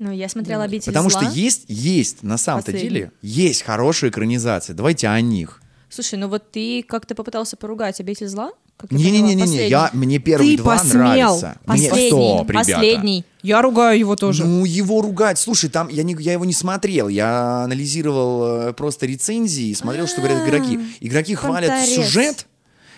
Speaker 3: Ну, я смотрела «Обитель
Speaker 1: Потому
Speaker 3: зла».
Speaker 1: что есть, есть, на самом-то
Speaker 3: Последний.
Speaker 1: деле, есть хорошие экранизации. Давайте о них.
Speaker 3: Слушай, ну вот ты как-то попытался поругать «Обитель зла»? Как я
Speaker 1: Не-не-не,
Speaker 3: поняла,
Speaker 1: не, я, мне первые
Speaker 2: Ты
Speaker 1: два
Speaker 2: посмел.
Speaker 1: нравятся. Мне
Speaker 3: Последний,
Speaker 1: стоп, ребята.
Speaker 3: последний.
Speaker 2: Я ругаю его тоже.
Speaker 1: Ну, его ругать. Слушай, там я, не, я его не смотрел. Я анализировал э, просто рецензии и смотрел, что говорят игроки. Игроки хвалят
Speaker 3: понторез.
Speaker 1: сюжет,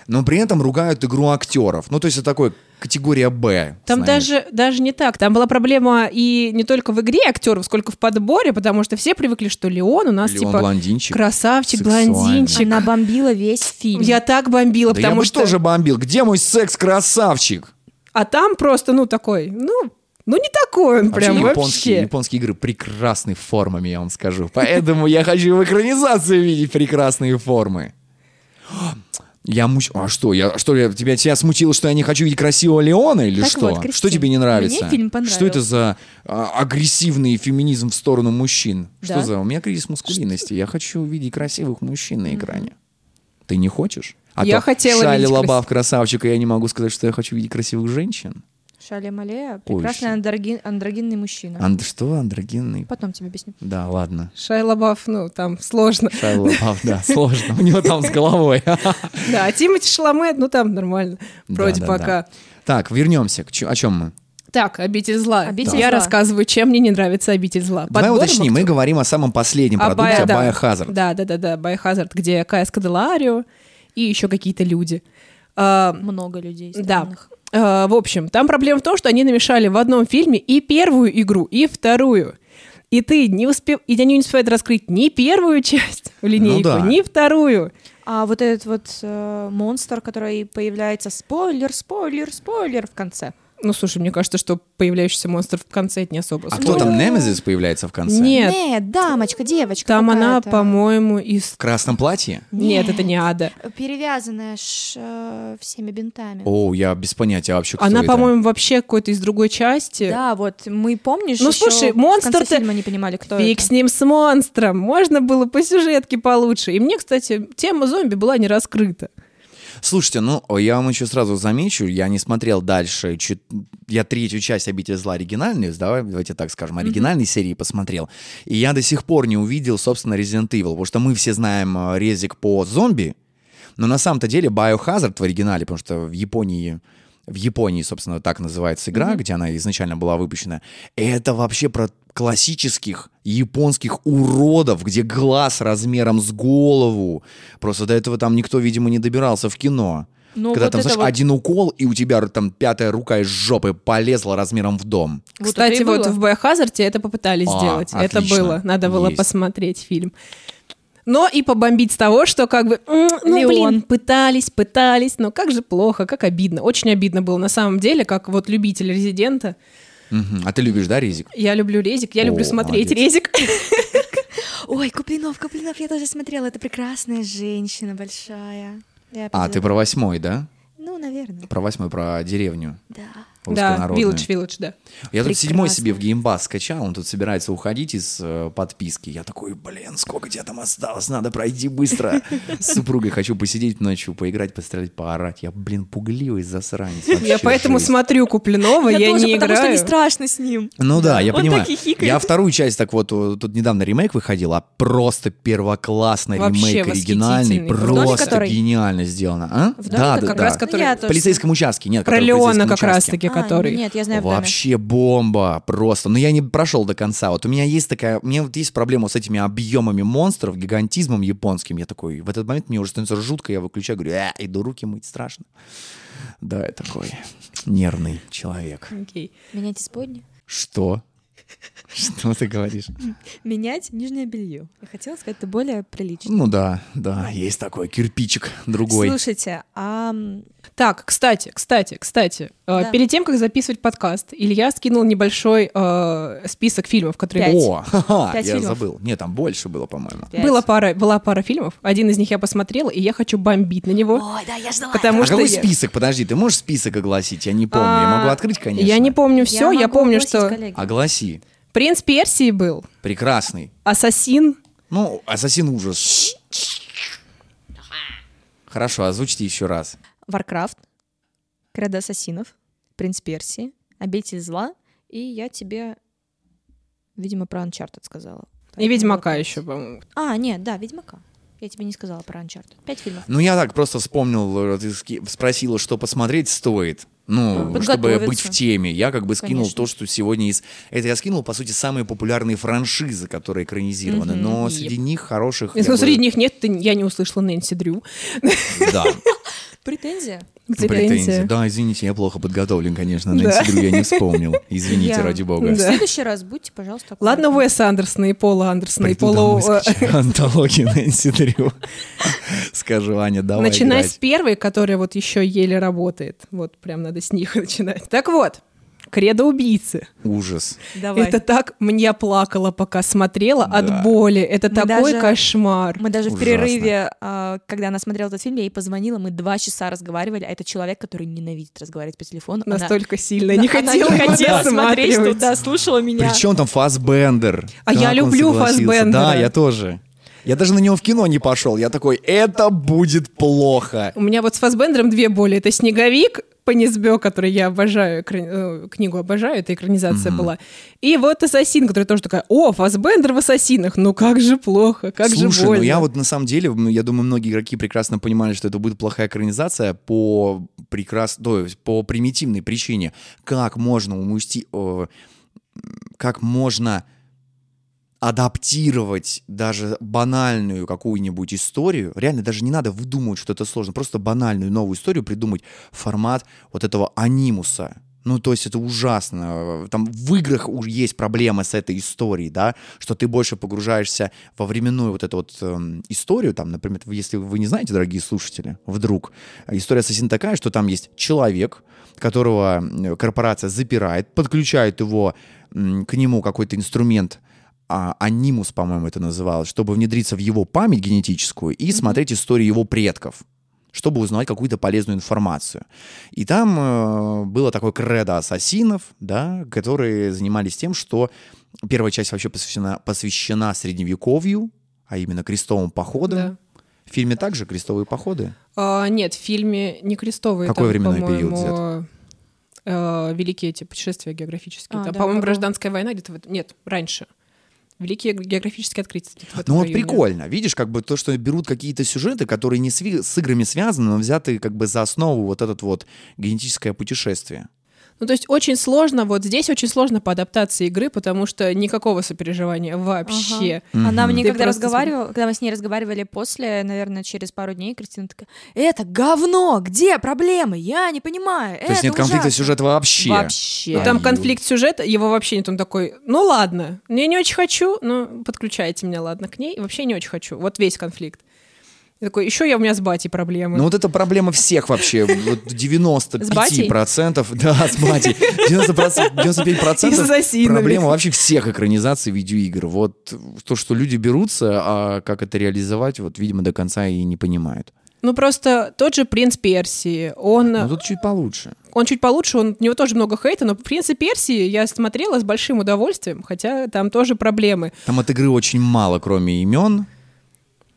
Speaker 1: но при этом ругают игру актеров. Ну, то есть это такой категория Б.
Speaker 2: Там
Speaker 1: знаешь.
Speaker 2: даже, даже не так. Там была проблема и не только в игре актеров, сколько в подборе, потому что все привыкли, что Леон у нас
Speaker 1: Леон
Speaker 2: типа
Speaker 1: блондинчик,
Speaker 2: красавчик,
Speaker 1: сексуальный.
Speaker 2: блондинчик.
Speaker 3: Она бомбила весь фильм.
Speaker 2: Я так бомбила,
Speaker 1: Да я
Speaker 2: потому
Speaker 1: бы
Speaker 2: что...
Speaker 1: тоже бомбил. Где мой секс-красавчик?
Speaker 2: А там просто, ну, такой, ну, ну не такой он
Speaker 1: Вообще,
Speaker 2: прям
Speaker 1: японские,
Speaker 2: вообще.
Speaker 1: японские игры прекрасны формами, я вам скажу. Поэтому я хочу в экранизации видеть прекрасные формы. Я муч... А что, я, что я, тебя, тебя смутило, что я не хочу видеть красивого Леона или
Speaker 3: Так
Speaker 1: что?
Speaker 3: вот, Кристин,
Speaker 1: что тебе не нравится?
Speaker 3: мне фильм
Speaker 1: Что это за а, агрессивный феминизм в сторону мужчин? Что
Speaker 3: Да.
Speaker 1: за? У меня кризис маскулинности. Я хочу видеть красивых мужчин на экране. Ты не хочешь? А
Speaker 2: Я
Speaker 1: то
Speaker 2: хотела
Speaker 1: Шайя
Speaker 2: видеть
Speaker 1: Лабаф красавчик, и я не могу сказать, что я хочу видеть красивых женщин.
Speaker 3: Шали Малея,
Speaker 1: Ой,
Speaker 3: прекрасный андрогин- андрогинный мужчина.
Speaker 1: Анд... Что? Андрогенный?
Speaker 3: Потом тебе объясню.
Speaker 1: Да, ладно.
Speaker 2: Шайа Лабаф, ну, там сложно.
Speaker 1: Шайя Лабаф, да, сложно. У него там с головой.
Speaker 2: Да, а Тимати Шаламет, ну, там нормально. Вроде
Speaker 1: Да, да,
Speaker 2: пока.
Speaker 1: да. Так, вернемся. О чем мы?
Speaker 2: Так, «Обитель зла».
Speaker 3: «Обитель
Speaker 2: Я
Speaker 3: зла».
Speaker 2: рассказываю, чем мне не нравится «Обитель зла».
Speaker 1: Давай
Speaker 2: Подбором
Speaker 1: уточним, мы
Speaker 2: актеров.
Speaker 1: говорим о самом последнем
Speaker 2: А
Speaker 1: продукте,
Speaker 2: Бая- да.
Speaker 1: Biohazard.
Speaker 2: Да, да, да, да, Biohazard, где Кая Скаделарио и еще какие-то люди. А,
Speaker 3: Много людей
Speaker 2: Да. А, в общем, там проблема в том, что они намешали в одном фильме и первую игру, и вторую. И ты не успев... И они не успевают раскрыть ни первую часть в линейку,
Speaker 1: да.
Speaker 2: ни вторую.
Speaker 3: А вот этот вот э, монстр, который появляется, спойлер, спойлер, спойлер в конце.
Speaker 2: Ну, слушай, мне кажется, что появляющийся монстр в конце это не особо.
Speaker 1: А кто там, Немезис появляется в конце?
Speaker 2: Нет,
Speaker 3: Нет, дамочка, девочка
Speaker 2: там она, по-моему, из...
Speaker 1: В красном платье?
Speaker 2: Нет, это не Ада.
Speaker 3: Перевязанная ш, э, всеми бинтами.
Speaker 1: О, я без понятия вообще, кто
Speaker 2: Она,
Speaker 1: это.
Speaker 2: по-моему, вообще какой-то из другой части.
Speaker 3: Да, вот мы помнишь,
Speaker 2: Ну, слушай, монстр-то-
Speaker 3: фильма не понимали, кто
Speaker 2: Фиг
Speaker 3: это.
Speaker 2: с ним, с монстром. Можно было по сюжетке получше. И мне, кстати, тема зомби была не раскрыта.
Speaker 1: Слушайте, ну, я вам еще сразу замечу, я не смотрел дальше, чё- я третью часть «Обитель зла» оригинальную, давай, давайте так скажем, оригинальной серии посмотрел, и я до сих пор не увидел, собственно, Resident Evil, потому что мы все знаем э, резик по зомби, но на самом-то деле Biohazard в оригинале, потому что в Японии в Японии, собственно, так называется игра, где она изначально была выпущена. Это вообще про классических японских уродов, где глаз размером с голову. Просто до этого там никто, видимо, не добирался в кино.
Speaker 3: Ну,
Speaker 1: Когда
Speaker 3: вот
Speaker 1: там,
Speaker 3: это
Speaker 1: знаешь,
Speaker 3: вот-
Speaker 1: один укол, и у тебя там пятая рука из жопы полезла размером в дом.
Speaker 3: Вот
Speaker 2: Кстати,
Speaker 3: это
Speaker 2: вот в Biohazard это попытались
Speaker 1: А,
Speaker 2: сделать. Это
Speaker 1: отлично.
Speaker 2: было. Надо было
Speaker 1: Есть.
Speaker 2: посмотреть фильм. Но и побомбить с того, что как бы, ну,
Speaker 3: Леон.
Speaker 2: блин, пытались, пытались, но как же плохо, как обидно. Очень обидно было на самом деле, как вот любитель Резидента.
Speaker 1: Мгм. А ты любишь, да, Резик?
Speaker 2: Я люблю Резик, я люблю
Speaker 1: О,
Speaker 2: смотреть
Speaker 1: молодец.
Speaker 2: Резик.
Speaker 3: Ой, Куплинов, Куплинов, я тоже смотрела. Это прекрасная женщина большая.
Speaker 1: А, ты про восьмой, да?
Speaker 3: Ну, наверное,
Speaker 1: Про восьмой, про деревню.
Speaker 3: да.
Speaker 2: Да. Village, Village, да.
Speaker 1: Я тут седьмой
Speaker 3: Прекрасно.
Speaker 1: себе в геймбас скачал, он тут собирается уходить из э, подписки. Я такой, блин, сколько тебя там осталось, надо пройти быстро. С супругой хочу посидеть ночью, поиграть, пострелять, поорать. Я, блин, пугливый засранец.
Speaker 2: Я поэтому смотрю Куплинова, я,
Speaker 3: тоже,
Speaker 2: не
Speaker 3: потому что
Speaker 2: играю.
Speaker 3: не страшно с ним.
Speaker 1: Ну да, я
Speaker 3: Он
Speaker 1: понимаю. Я вторую часть, так вот, э, тут недавно ремейк выходил, а просто первоклассный ремейк оригинальный, просто гениально сделано. А? Да,
Speaker 3: как
Speaker 1: да, да.
Speaker 2: раз который-
Speaker 3: Я
Speaker 1: В
Speaker 3: тоже
Speaker 1: полицейском участке, нет,
Speaker 2: Про Леона как раз-таки, который...
Speaker 3: Нет, я знаю.
Speaker 1: Вообще бомба просто. Но я не прошел до конца. Вот у меня есть такая, у меня вот есть проблема с этими объемами монстров, гигантизмом японским. Я такой, в этот момент мне уже становится жутко, я выключаю, говорю, э, иду руки мыть, страшно. Да, я такой нервный человек.
Speaker 2: Окей.
Speaker 3: Менять исподние?
Speaker 1: Что? Что ты говоришь?
Speaker 3: Менять нижнее белье. Я хотела сказать, это более прилично.
Speaker 1: Ну да, да, есть такой кирпичик другой.
Speaker 3: Слушайте, а
Speaker 2: Так, кстати, кстати, кстати, э,
Speaker 3: Да.
Speaker 2: перед тем, как записывать подкаст, Илья скинул небольшой э, список фильмов, которые...
Speaker 3: Пять.
Speaker 1: О, ха-ха,
Speaker 3: Пять
Speaker 1: я
Speaker 3: фильмов.
Speaker 1: забыл. Нет, там больше было, по-моему.
Speaker 3: пять.
Speaker 2: Была пара, была пара фильмов, один из них я посмотрела, и я хочу бомбить на него.
Speaker 3: Ой, да, я ждала.
Speaker 2: Потому
Speaker 1: а
Speaker 2: что
Speaker 1: какой
Speaker 2: я-
Speaker 1: список? Подожди, ты можешь список огласить? Я не помню. я
Speaker 2: А,
Speaker 1: могу открыть, конечно.
Speaker 2: Я не помню все, я,
Speaker 3: могу
Speaker 2: помню, что
Speaker 3: коллеги.
Speaker 1: Огласи.
Speaker 2: «Принц Персии» был,
Speaker 1: Прекрасный.
Speaker 2: «Ассасин»,
Speaker 1: Ну, Ассасин ужас. Хорошо, озвучьте еще раз.
Speaker 3: Warcraft, Кредо Ассасинов, Принц Персии, Обитель зла, и я тебе, видимо, про Uncharted сказала.
Speaker 2: И Ведьмака еще, по-моему.
Speaker 3: А, нет, да, Ведьмака. Я тебе не сказала про Uncharted. Пять фильмов.
Speaker 1: Ну, я так просто вспомнил, э, ты спросила, что посмотреть стоит. Ну, чтобы
Speaker 3: Подготовиться.
Speaker 1: быть в теме. Я как бы скинул
Speaker 3: Конечно.
Speaker 1: то, что сегодня из... Это я скинул, по сути, самые популярные франшизы, которые экранизированы. Но
Speaker 2: Еп.
Speaker 1: среди них хороших...
Speaker 2: Если
Speaker 1: бы-
Speaker 2: среди них нет, ты- я не услышала Нэнси Дрю.
Speaker 1: Да,
Speaker 3: Претензия?
Speaker 1: претензии. Да, извините, я плохо подготовлен, конечно.
Speaker 2: Да.
Speaker 1: Нэнси Дрю я не вспомнил. Извините,
Speaker 3: Я-
Speaker 1: ради бога.
Speaker 3: В
Speaker 2: Да.
Speaker 3: следующий раз будьте, пожалуйста,
Speaker 2: Ладно. Уэс Андерсона и Пола Андерсона и Пола...
Speaker 1: антологию Нэнси Дрю. Скажу, Аня, давай
Speaker 2: Начинай с первой, которая вот еще еле работает. Вот прям надо с них начинать. Так вот, Кредо убийцы.
Speaker 1: Ужас.
Speaker 3: Давай.
Speaker 2: Это так, мне плакала, пока смотрела
Speaker 1: Да.
Speaker 2: от боли. Это
Speaker 3: Мы
Speaker 2: такой
Speaker 3: даже-
Speaker 2: кошмар.
Speaker 3: Мы даже в
Speaker 1: Ужасно.
Speaker 3: перерыве, а, когда она смотрела этот фильм, я ей позвонила, мы два часа разговаривали, а это человек, который ненавидит разговаривать по телефону. Она-
Speaker 2: Настолько сильно.
Speaker 3: Да,
Speaker 2: Не
Speaker 3: она
Speaker 2: хотела
Speaker 3: не хотела смотреть
Speaker 2: смотреть.
Speaker 3: туда, слушала меня.
Speaker 1: Причем там Фасбендер.
Speaker 2: А я люблю Фассбендера.
Speaker 1: Да, я тоже. Я даже на него в кино не пошел. Я такой, это будет плохо.
Speaker 2: У меня вот с Фасбендером две боли. Это «Снеговик», по Низбё, который я обожаю, э, книгу обожаю, это экранизация была. И вот «Ассасин», который тоже такая, о, Фасбендер в «Ассасинах», ну как же плохо, как же
Speaker 1: Слушай,
Speaker 2: больно.
Speaker 1: ну я вот на самом деле, ну, я думаю, многие игроки прекрасно понимали, что это будет плохая экранизация по прекрас... то есть по примитивной причине. Как можно умусти... э, как можно адаптировать даже банальную какую-нибудь историю, реально даже не надо выдумывать, что это сложно, просто банальную новую историю придумать. Формат вот этого анимуса. Ну, то есть это ужасно. Там в играх уже есть проблема с этой историей, да, что ты больше погружаешься во временную вот эту вот эм, историю, там, например, если вы не знаете, дорогие слушатели, вдруг, история Ассасин такая, что там есть человек, которого э, корпорация запирает, подключает его к нему какой-то инструмент, а, анимус, по-моему, это называлось, чтобы внедриться в его память генетическую и смотреть историю его предков чтобы узнать какую-то полезную информацию. И там э, было такое кредо ассасинов, да, которые занимались тем, что первая часть вообще посвящена, посвящена средневековью, а именно крестовым походам.
Speaker 2: Да.
Speaker 1: В фильме также крестовые походы.
Speaker 2: А, нет, в фильме не крестовые.
Speaker 1: Какой
Speaker 2: там,
Speaker 1: временной период
Speaker 2: по-моему, э, великие эти путешествия географические.
Speaker 3: А,
Speaker 2: там,
Speaker 3: да,
Speaker 2: по-моему, гражданская война где-то в Нет, раньше. Великие географические открытия.
Speaker 1: Ну вот
Speaker 2: районе.
Speaker 1: прикольно, видишь, как бы то, что берут какие-то сюжеты, которые не сви- с играми связаны, но взяты как бы за основу вот этот вот генетическое путешествие.
Speaker 2: Ну, то есть очень сложно, вот здесь очень сложно по адаптации игры, потому что никакого сопереживания вообще.
Speaker 3: Ага. Она мне,
Speaker 2: Ты
Speaker 3: когда
Speaker 2: просто
Speaker 3: разговаривала, когда мы с ней разговаривали после, наверное, через пару дней, Кристина такая, это говно, где проблемы? Я не понимаю.
Speaker 1: То есть нет конфликта сюжета вообще.
Speaker 3: Вообще.
Speaker 2: Ну, там конфликт сюжета, его вообще нет. Он такой, ну ладно, я не очень хочу, но подключайте меня, ладно, к ней. Вообще не очень хочу. Вот весь конфликт. И такой, еще я у меня с батей проблемы.
Speaker 1: Ну вот это проблема всех вообще, вот 95%, да, с батей, 90%, 95%
Speaker 2: И с ассасинами.
Speaker 1: проблема вообще всех экранизаций видеоигр. Вот то, что люди берутся, а как это реализовать, вот, видимо, до конца и не понимают.
Speaker 2: Ну, просто тот же принц Персии, он,
Speaker 1: Но тут чуть получше.
Speaker 2: он чуть получше, он, у него тоже много хейта, но принца Персии я смотрела с большим удовольствием, хотя там тоже проблемы.
Speaker 1: Там от игры очень мало, кроме имен.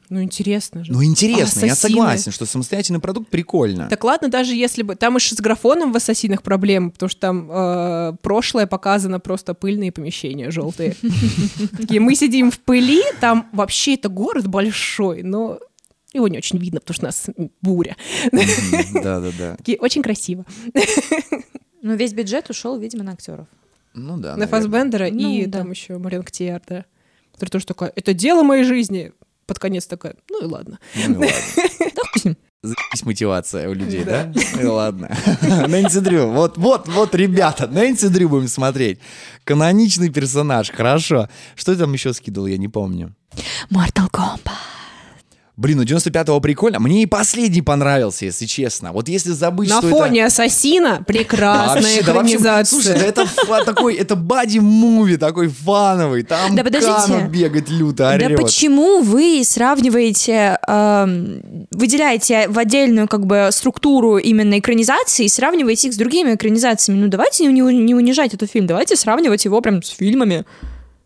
Speaker 2: Ну, интересно же.
Speaker 1: Ну, интересно, я
Speaker 2: Ассасины.
Speaker 1: согласен, что самостоятельный продукт прикольно.
Speaker 2: Так ладно, даже если бы... Там уж с графоном в «Ассасинах» проблемы, потому что там э, прошлое показано просто пыльные помещения желтые. Такие, мы сидим в пыли, там вообще это город большой, но его не очень видно, потому что у нас буря.
Speaker 1: Да-да-да.
Speaker 2: Такие, очень красиво.
Speaker 3: Ну, весь бюджет ушел, видимо, на актеров.
Speaker 1: Ну да,
Speaker 2: На. Фасбендера
Speaker 3: Ну,
Speaker 2: и там еще Марион Ктиар, да. Которая тоже такая, это дело моей жизни. Под конец такая, ну и ладно.
Speaker 1: Ну и ладно. Заебись мотивация у людей, да? Ну и ладно. Нэнси Дрю. Вот, вот, вот, ребята, Нэнси Дрю будем смотреть. Каноничный персонаж, хорошо. Что я там еще скидывал, я не помню.
Speaker 3: Mortal Kombat.
Speaker 1: Блин, у 95-го прикольно. Мне и последний понравился, если честно. Вот если забыть,
Speaker 2: На
Speaker 1: что
Speaker 2: фоне
Speaker 1: это...
Speaker 2: «Ассасина» прекрасная
Speaker 1: Вообще, да вообще,
Speaker 2: экранизация.
Speaker 1: слушай, да это такой, это бади-муви такой фановый. Там
Speaker 3: Да подождите.
Speaker 1: Бегает люто,
Speaker 3: Да
Speaker 1: орет.
Speaker 3: почему вы сравниваете, эм, выделяете в отдельную как бы структуру именно экранизации и сравниваете их с другими экранизациями? Ну давайте не, не унижать этот фильм, давайте сравнивать его прям с фильмами.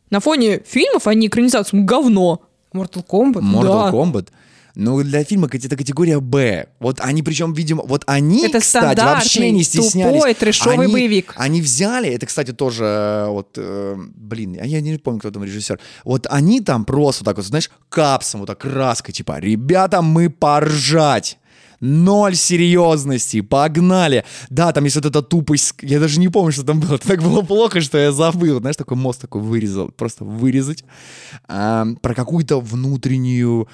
Speaker 3: На фоне фильмов, а не экранизацию, ну, говно.
Speaker 2: Mortal Kombat?
Speaker 1: Mortal
Speaker 3: Да.
Speaker 1: Kombat. Ну, для фильма это категория Б. Вот они, причем, видимо, вот они,
Speaker 2: Это
Speaker 1: кстати, вообще не стеснялись.
Speaker 2: тупой, трэшовый
Speaker 1: Они-
Speaker 2: боевик.
Speaker 1: Они взяли, это, кстати, тоже, э, вот, э, блин, я не помню, кто там режиссер. Вот они там просто вот так вот, знаешь, капсом, вот так краской, типа, ребята, мы поржать. Ноль серьезности, погнали. Да, там есть вот эта тупость, я даже не помню, что там было. Это так было плохо, что я забыл. Знаешь, такой мост такой вырезал, просто вырезать. А, про какую-то внутреннюю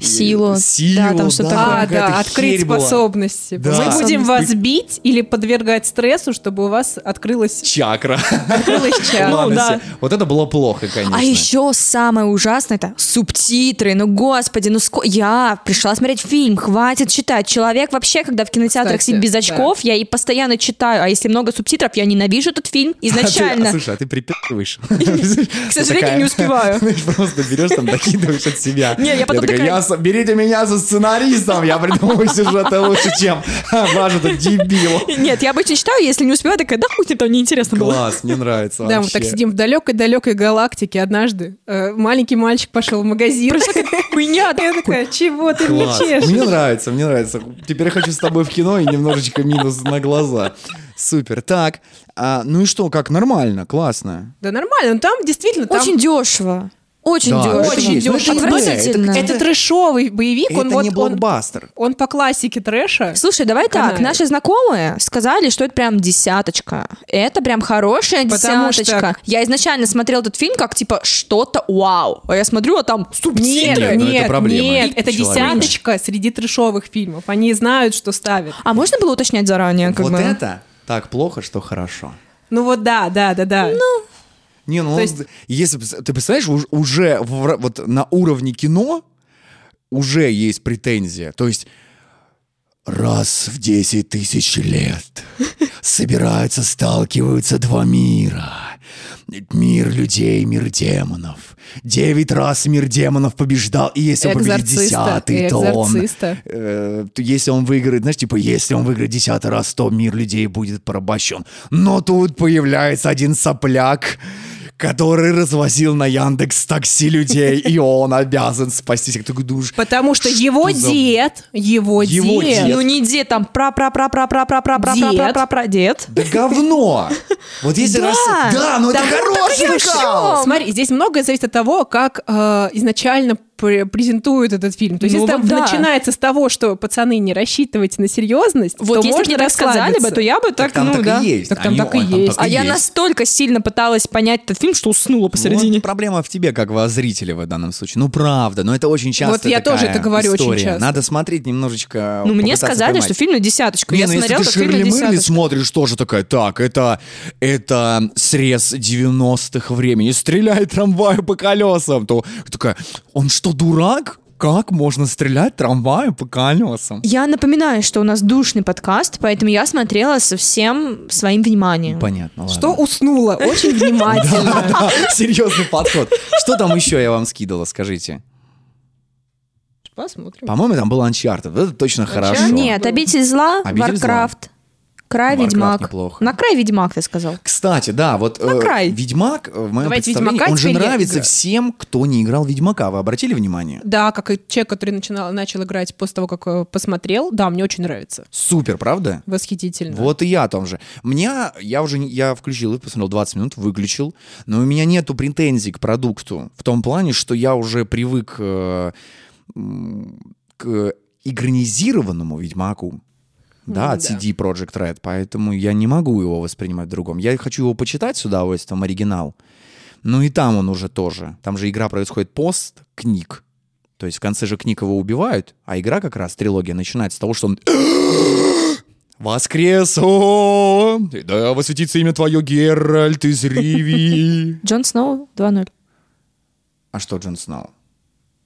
Speaker 3: Силу.
Speaker 1: Силу,
Speaker 3: Да, там что-то
Speaker 1: да,
Speaker 3: такое.
Speaker 2: А, да, открыть способности.
Speaker 1: Да.
Speaker 2: Мы будем вас бить или подвергать стрессу, чтобы у вас открылась,
Speaker 1: Чакра.
Speaker 2: открылась чакра.
Speaker 1: Ладно,
Speaker 3: да.
Speaker 1: всё. Вот это было плохо, конечно.
Speaker 3: А еще самое ужасное это субтитры. Ну, господи, ну ско... я пришла смотреть фильм, хватит читать. Человек вообще, когда в кинотеатрах
Speaker 2: Кстати,
Speaker 3: сидит без
Speaker 2: да.
Speaker 3: очков, я и постоянно читаю. А если много субтитров, я ненавижу этот фильм
Speaker 1: А ты-
Speaker 3: изначально.
Speaker 1: а, слушай, а ты припевываешь.
Speaker 3: К сожалению, не успеваю.
Speaker 1: Просто берешь там, докидываешь от себя.
Speaker 3: Не, я потом такая-
Speaker 1: «Я с- берите меня за сценаристом, я придумаю сюжеты лучше, чем ваш этот дебил.
Speaker 3: Нет, я обычно читаю, если не успеваю, такая, да хуй тебе там неинтересно было.
Speaker 1: Класс, мне нравится
Speaker 2: Да, мы так сидим в далекой-далекой галактике однажды. э, маленький мальчик пошел в магазин.
Speaker 3: Хуйня,
Speaker 2: Я такая, чего ты мне чешешь?
Speaker 1: Мне нравится, мне нравится. Теперь я хочу с тобой в кино и немножечко минус на глаза. Супер. Так, а, ну и что, как, нормально, классно.
Speaker 2: Да нормально, ну там действительно там
Speaker 3: Очень дешево. Очень
Speaker 1: Да,
Speaker 3: дешево.
Speaker 1: это не
Speaker 3: Отвратительно.
Speaker 1: это-
Speaker 2: это трэшовый боевик, он
Speaker 1: Это
Speaker 2: вот
Speaker 1: не
Speaker 2: он,
Speaker 1: блокбастер.
Speaker 2: он по классике трэша.
Speaker 3: Слушай, давай так,
Speaker 2: Канает.
Speaker 3: наши знакомые сказали, что это прям десяточка. Это прям хорошая
Speaker 2: Потому
Speaker 3: десяточка.
Speaker 2: что-
Speaker 3: Я изначально смотрел этот фильм как типа что-то вау. А я смотрю, а там
Speaker 2: Нет,
Speaker 3: субтитры.
Speaker 1: Нет, ну это
Speaker 2: нет,
Speaker 1: проблема
Speaker 2: нет, это
Speaker 1: человека.
Speaker 2: десяточка среди трэшовых фильмов. Они знают, что ставят.
Speaker 3: А можно было уточнять заранее? Как
Speaker 1: Вот
Speaker 3: бы?
Speaker 1: это так плохо, что хорошо.
Speaker 2: Ну вот да, да, да, да.
Speaker 1: Не, ну,
Speaker 2: То есть-
Speaker 1: если ты представляешь, уж- уже в вот на уровне кино уже есть претензия. То есть раз в 10 тысяч лет собираются, сталкиваются два мира. Мир людей, мир демонов. Девять раз мир демонов побеждал, и если он победит десятый, то он... э, то если он выиграет, знаешь, типа, если он выиграет десятый раз, то мир людей будет порабощен. Но тут появляется один сопляк, который развозил на Яндекс такси людей, и он обязан спасти всех. Ты думаешь,
Speaker 2: Потому что его
Speaker 1: за-
Speaker 2: дед, его,
Speaker 1: Его
Speaker 2: дед,
Speaker 1: дед.
Speaker 3: Ну не дед, там пра пра пра пра пра пра пра пра
Speaker 2: Дед.
Speaker 3: пра пра пра дед.
Speaker 1: да говно! Вот если
Speaker 3: Да.
Speaker 1: раз... Да, ну это
Speaker 3: Да вот
Speaker 1: хороший.
Speaker 2: Смотри, здесь многое зависит от того, как э, изначально презентуют этот фильм. То есть,
Speaker 3: Ну
Speaker 2: если
Speaker 3: вот
Speaker 2: там
Speaker 3: да.
Speaker 2: начинается с того, что пацаны не рассчитывайте на серьезность,
Speaker 3: Вот
Speaker 2: то
Speaker 3: если бы
Speaker 2: можно
Speaker 3: мне так сказали бы, то я бы так,
Speaker 1: там
Speaker 3: ну
Speaker 1: так
Speaker 3: да.
Speaker 1: и есть.
Speaker 2: Так там
Speaker 1: Они-
Speaker 2: так и
Speaker 1: ой,
Speaker 2: есть.
Speaker 3: А я
Speaker 1: есть.
Speaker 3: настолько сильно пыталась понять этот фильм, что уснула посередине.
Speaker 1: Вот проблема в тебе, как во зрителе в данном случае. Ну, правда, но это очень часто
Speaker 2: Вот я
Speaker 1: такая
Speaker 2: тоже это говорю очень
Speaker 1: история.
Speaker 2: часто.
Speaker 1: Надо смотреть немножечко...
Speaker 3: Ну, мне сказали,
Speaker 1: поймать.
Speaker 3: что фильм на десяточку.
Speaker 1: Не,
Speaker 3: я
Speaker 1: ну если
Speaker 3: смотрела
Speaker 1: ты
Speaker 3: фильм на
Speaker 1: Ширли Мырли смотришь, тоже такая, так, это, это срез 90-х времени, стреляет трамваю по колесам, то такая, он что, дурак? Как можно стрелять трамваю по колесам?
Speaker 3: Я напоминаю, что у нас душный подкаст, поэтому я смотрела со всем своим вниманием.
Speaker 1: Понятно, ладно.
Speaker 2: Что уснула? Очень внимательно.
Speaker 1: Серьезный подход. Что там еще я вам скидывала, скажите?
Speaker 2: Посмотрим.
Speaker 1: По-моему, там был Uncharted. Это точно хорошо.
Speaker 3: Нет, Обитель зла,
Speaker 1: Обитель зла.
Speaker 3: Warcraft, Край
Speaker 1: Warcraft
Speaker 3: Ведьмак.
Speaker 1: неплохо.
Speaker 3: На край Ведьмак, ты сказал.
Speaker 1: Кстати, да, вот э,
Speaker 3: край.
Speaker 1: Ведьмак, э, в моем
Speaker 2: Давайте
Speaker 1: представлении,
Speaker 2: Ведьмака
Speaker 1: он же нравится
Speaker 2: я-
Speaker 1: всем, кто не играл Ведьмака. Вы обратили внимание?
Speaker 2: Да, как и человек, который начинал, начал играть после того, как э, посмотрел, да, мне очень нравится.
Speaker 1: Супер, правда?
Speaker 2: Восхитительно.
Speaker 1: Вот и я о том же. Мне, я уже, я включил, их, посмотрел 20 минут, выключил, но у меня нету претензий к продукту. В том плане, что я уже привык э, к игронизированному Ведьмаку. Да, от. CD Project Red, поэтому я не могу его воспринимать в-другом. Я хочу его почитать с удовольствием, оригинал. Ну и там он уже тоже. Там же игра происходит пост книг. То есть в конце же книг его убивают, а игра как раз, трилогия, начинается с того, что он Воскрес он! Да восветится имя твое, Геральт из Риви.
Speaker 3: Джон Сноу 2-0.
Speaker 1: А что Джон Сноу?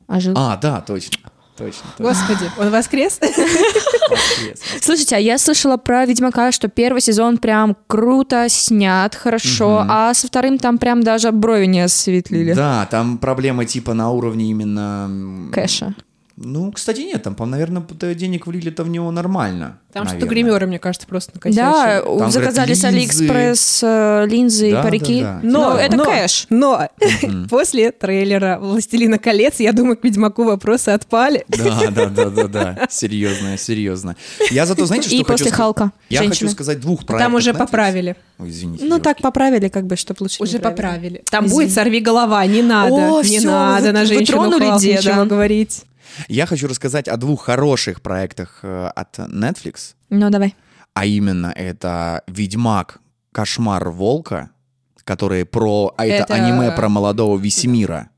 Speaker 3: Ожил.
Speaker 1: А, да, точно. Точно. точно.
Speaker 2: Господи, он воскрес?
Speaker 1: Воскрес.
Speaker 3: Слушайте, а я слышала про Ведьмака, что первый сезон прям круто снят, хорошо, а со вторым там прям даже брови не осветлили.
Speaker 1: Да, там проблема типа на уровне именно...
Speaker 3: Кэша.
Speaker 1: Ну, кстати, нет, там, наверное, денег влили-то в него нормально.
Speaker 2: Там что-то гримеры, мне кажется, просто накосячили.
Speaker 3: Да,
Speaker 1: Там,
Speaker 3: заказали
Speaker 1: говорят,
Speaker 3: с
Speaker 1: линзы.
Speaker 3: Алиэкспресс э, линзы
Speaker 1: Да,
Speaker 3: и парики.
Speaker 1: да, да.
Speaker 2: Но,
Speaker 3: Ну, это
Speaker 2: но,
Speaker 3: кэш.
Speaker 2: Но после трейлера «Властелина колец», я думаю, к Ведьмаку вопросы отпали.
Speaker 1: Да, да, да, да, да. Серьезно, серьезно. Я зато, знаете, что
Speaker 3: И
Speaker 1: хочу
Speaker 3: после
Speaker 1: сказать?
Speaker 3: Халка.
Speaker 1: Я хочу сказать двух проектов.
Speaker 2: Там уже поправили.
Speaker 1: Ой, извините.
Speaker 3: Ну, так поправили, как бы, чтобы лучше
Speaker 2: Уже
Speaker 3: правили.
Speaker 2: поправили. Там будет «Сорви голова», не надо. Не надо на женщину
Speaker 3: тронули
Speaker 2: Халк
Speaker 3: деда.
Speaker 2: говорить.
Speaker 1: Я хочу рассказать о двух хороших проектах э, от Netflix.
Speaker 3: Ну, давай.
Speaker 1: А именно, это «Ведьмак. Кошмар волка», который про... А это,
Speaker 2: Это-
Speaker 1: аниме про молодого Весемира.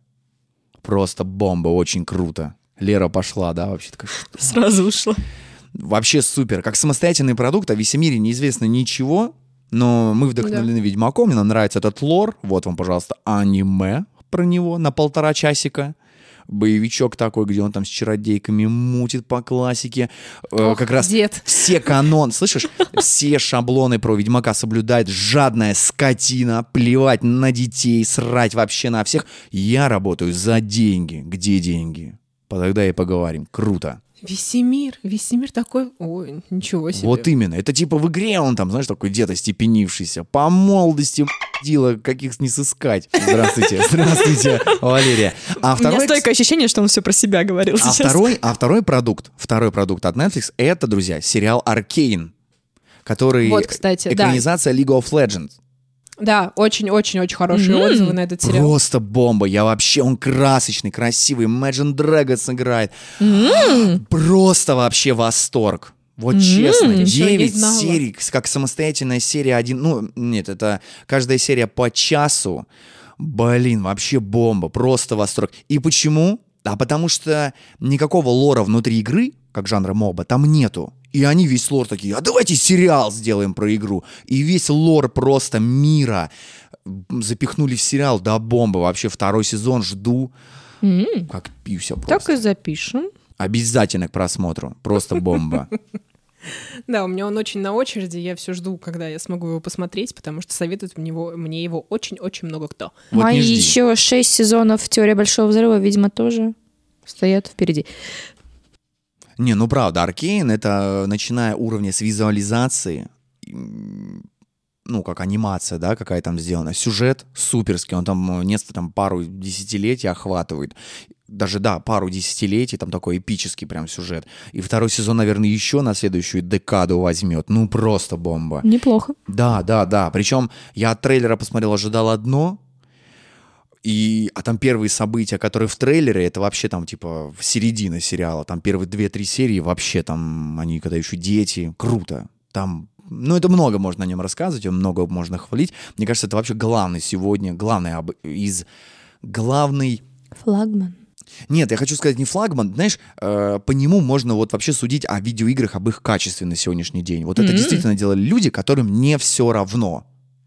Speaker 1: Просто бомба, очень круто. Лера пошла, да, вообще такая?
Speaker 3: Сразу ушла.
Speaker 1: Вообще супер. Как самостоятельный продукт о Весемире неизвестно ничего, но мы вдохновлены Ведьмаком, мне нравится этот лор. Вот вам, пожалуйста, аниме про него на полтора часика. Боевичок такой, где он там с чародейками мутит по классике. Э,
Speaker 2: Ох,
Speaker 1: как раз
Speaker 2: дед.
Speaker 1: все канон, слышишь, все шаблоны про Ведьмака соблюдает жадная скотина, плевать на детей, срать вообще на всех. Я работаю за деньги. Где деньги? Тогда и поговорим. Круто.
Speaker 2: Весемир. Весемир такой... Ой, ничего себе.
Speaker 1: Вот именно. Это типа в игре он там, знаешь, такой дед остепенившийся. По молодости дила каких не сыскать. Здравствуйте, здравствуйте, Валерия. А
Speaker 3: У меня
Speaker 1: второй,
Speaker 3: стойкое ощущение, что он все про себя говорил
Speaker 1: а
Speaker 3: сейчас.
Speaker 1: второй, а второй продукт, второй продукт от Netflix, это, друзья, сериал Аркейн, который
Speaker 2: Вот, кстати, да.
Speaker 1: экранизация League of Legends.
Speaker 2: Да, очень-очень-очень хорошие
Speaker 3: М.
Speaker 2: отзывы на этот сериал.
Speaker 1: Просто бомба. Я вообще, он красочный, красивый. Imagine Dragons играет. Просто вообще восторг. Вот честно,
Speaker 2: Ничего не
Speaker 1: 9
Speaker 2: знала.
Speaker 1: серий, как самостоятельная серия один. Ну, нет, это каждая серия по часу. Блин, вообще бомба, просто восторг. И почему? А потому что никакого лора внутри игры, как жанра моба, там нету. И они весь лор такие, а давайте сериал сделаем про игру. И весь лор просто мира запихнули в сериал, да бомба. Вообще второй сезон жду,
Speaker 3: М,
Speaker 1: как пьюся
Speaker 3: Так
Speaker 1: просто.
Speaker 3: и запишем.
Speaker 1: Обязательно к просмотру. Просто бомба.
Speaker 2: Да, у меня он очень на очереди. Я все жду, когда я смогу его посмотреть, потому что советует мне его, мне его очень-очень много кто.
Speaker 1: Вот жди.
Speaker 3: еще шесть сезонов «Теория большого взрыва», видимо, тоже стоят впереди.
Speaker 1: Не, ну правда, Аркейн это начиная уровня с визуализации, ну, как анимация, да, какая там сделана. Сюжет суперский, он там э, несколько, там, пару десятилетий охватывает. Даже, да, пару десятилетий, там такой эпический прям сюжет. И второй сезон, наверное, еще на следующую декаду возьмет. Ну, просто бомба.
Speaker 3: Неплохо.
Speaker 1: Да, да, да. Причем я от трейлера посмотрел, ожидал одно, и, а там первые события, которые в трейлере, это вообще там типа в середине сериала. Там первые две-три серии вообще там они когда еще дети. Круто. Там, ну это много можно о нем рассказывать, много можно хвалить. Мне кажется, это вообще главный сегодня, главный об- из главный
Speaker 3: Флагман.
Speaker 1: нет, я хочу сказать не флагман. Знаешь, э, по нему можно вот вообще судить о видеоиграх, об их качестве на сегодняшний день. Вот это
Speaker 3: М.
Speaker 1: действительно делали люди, которым не все равно.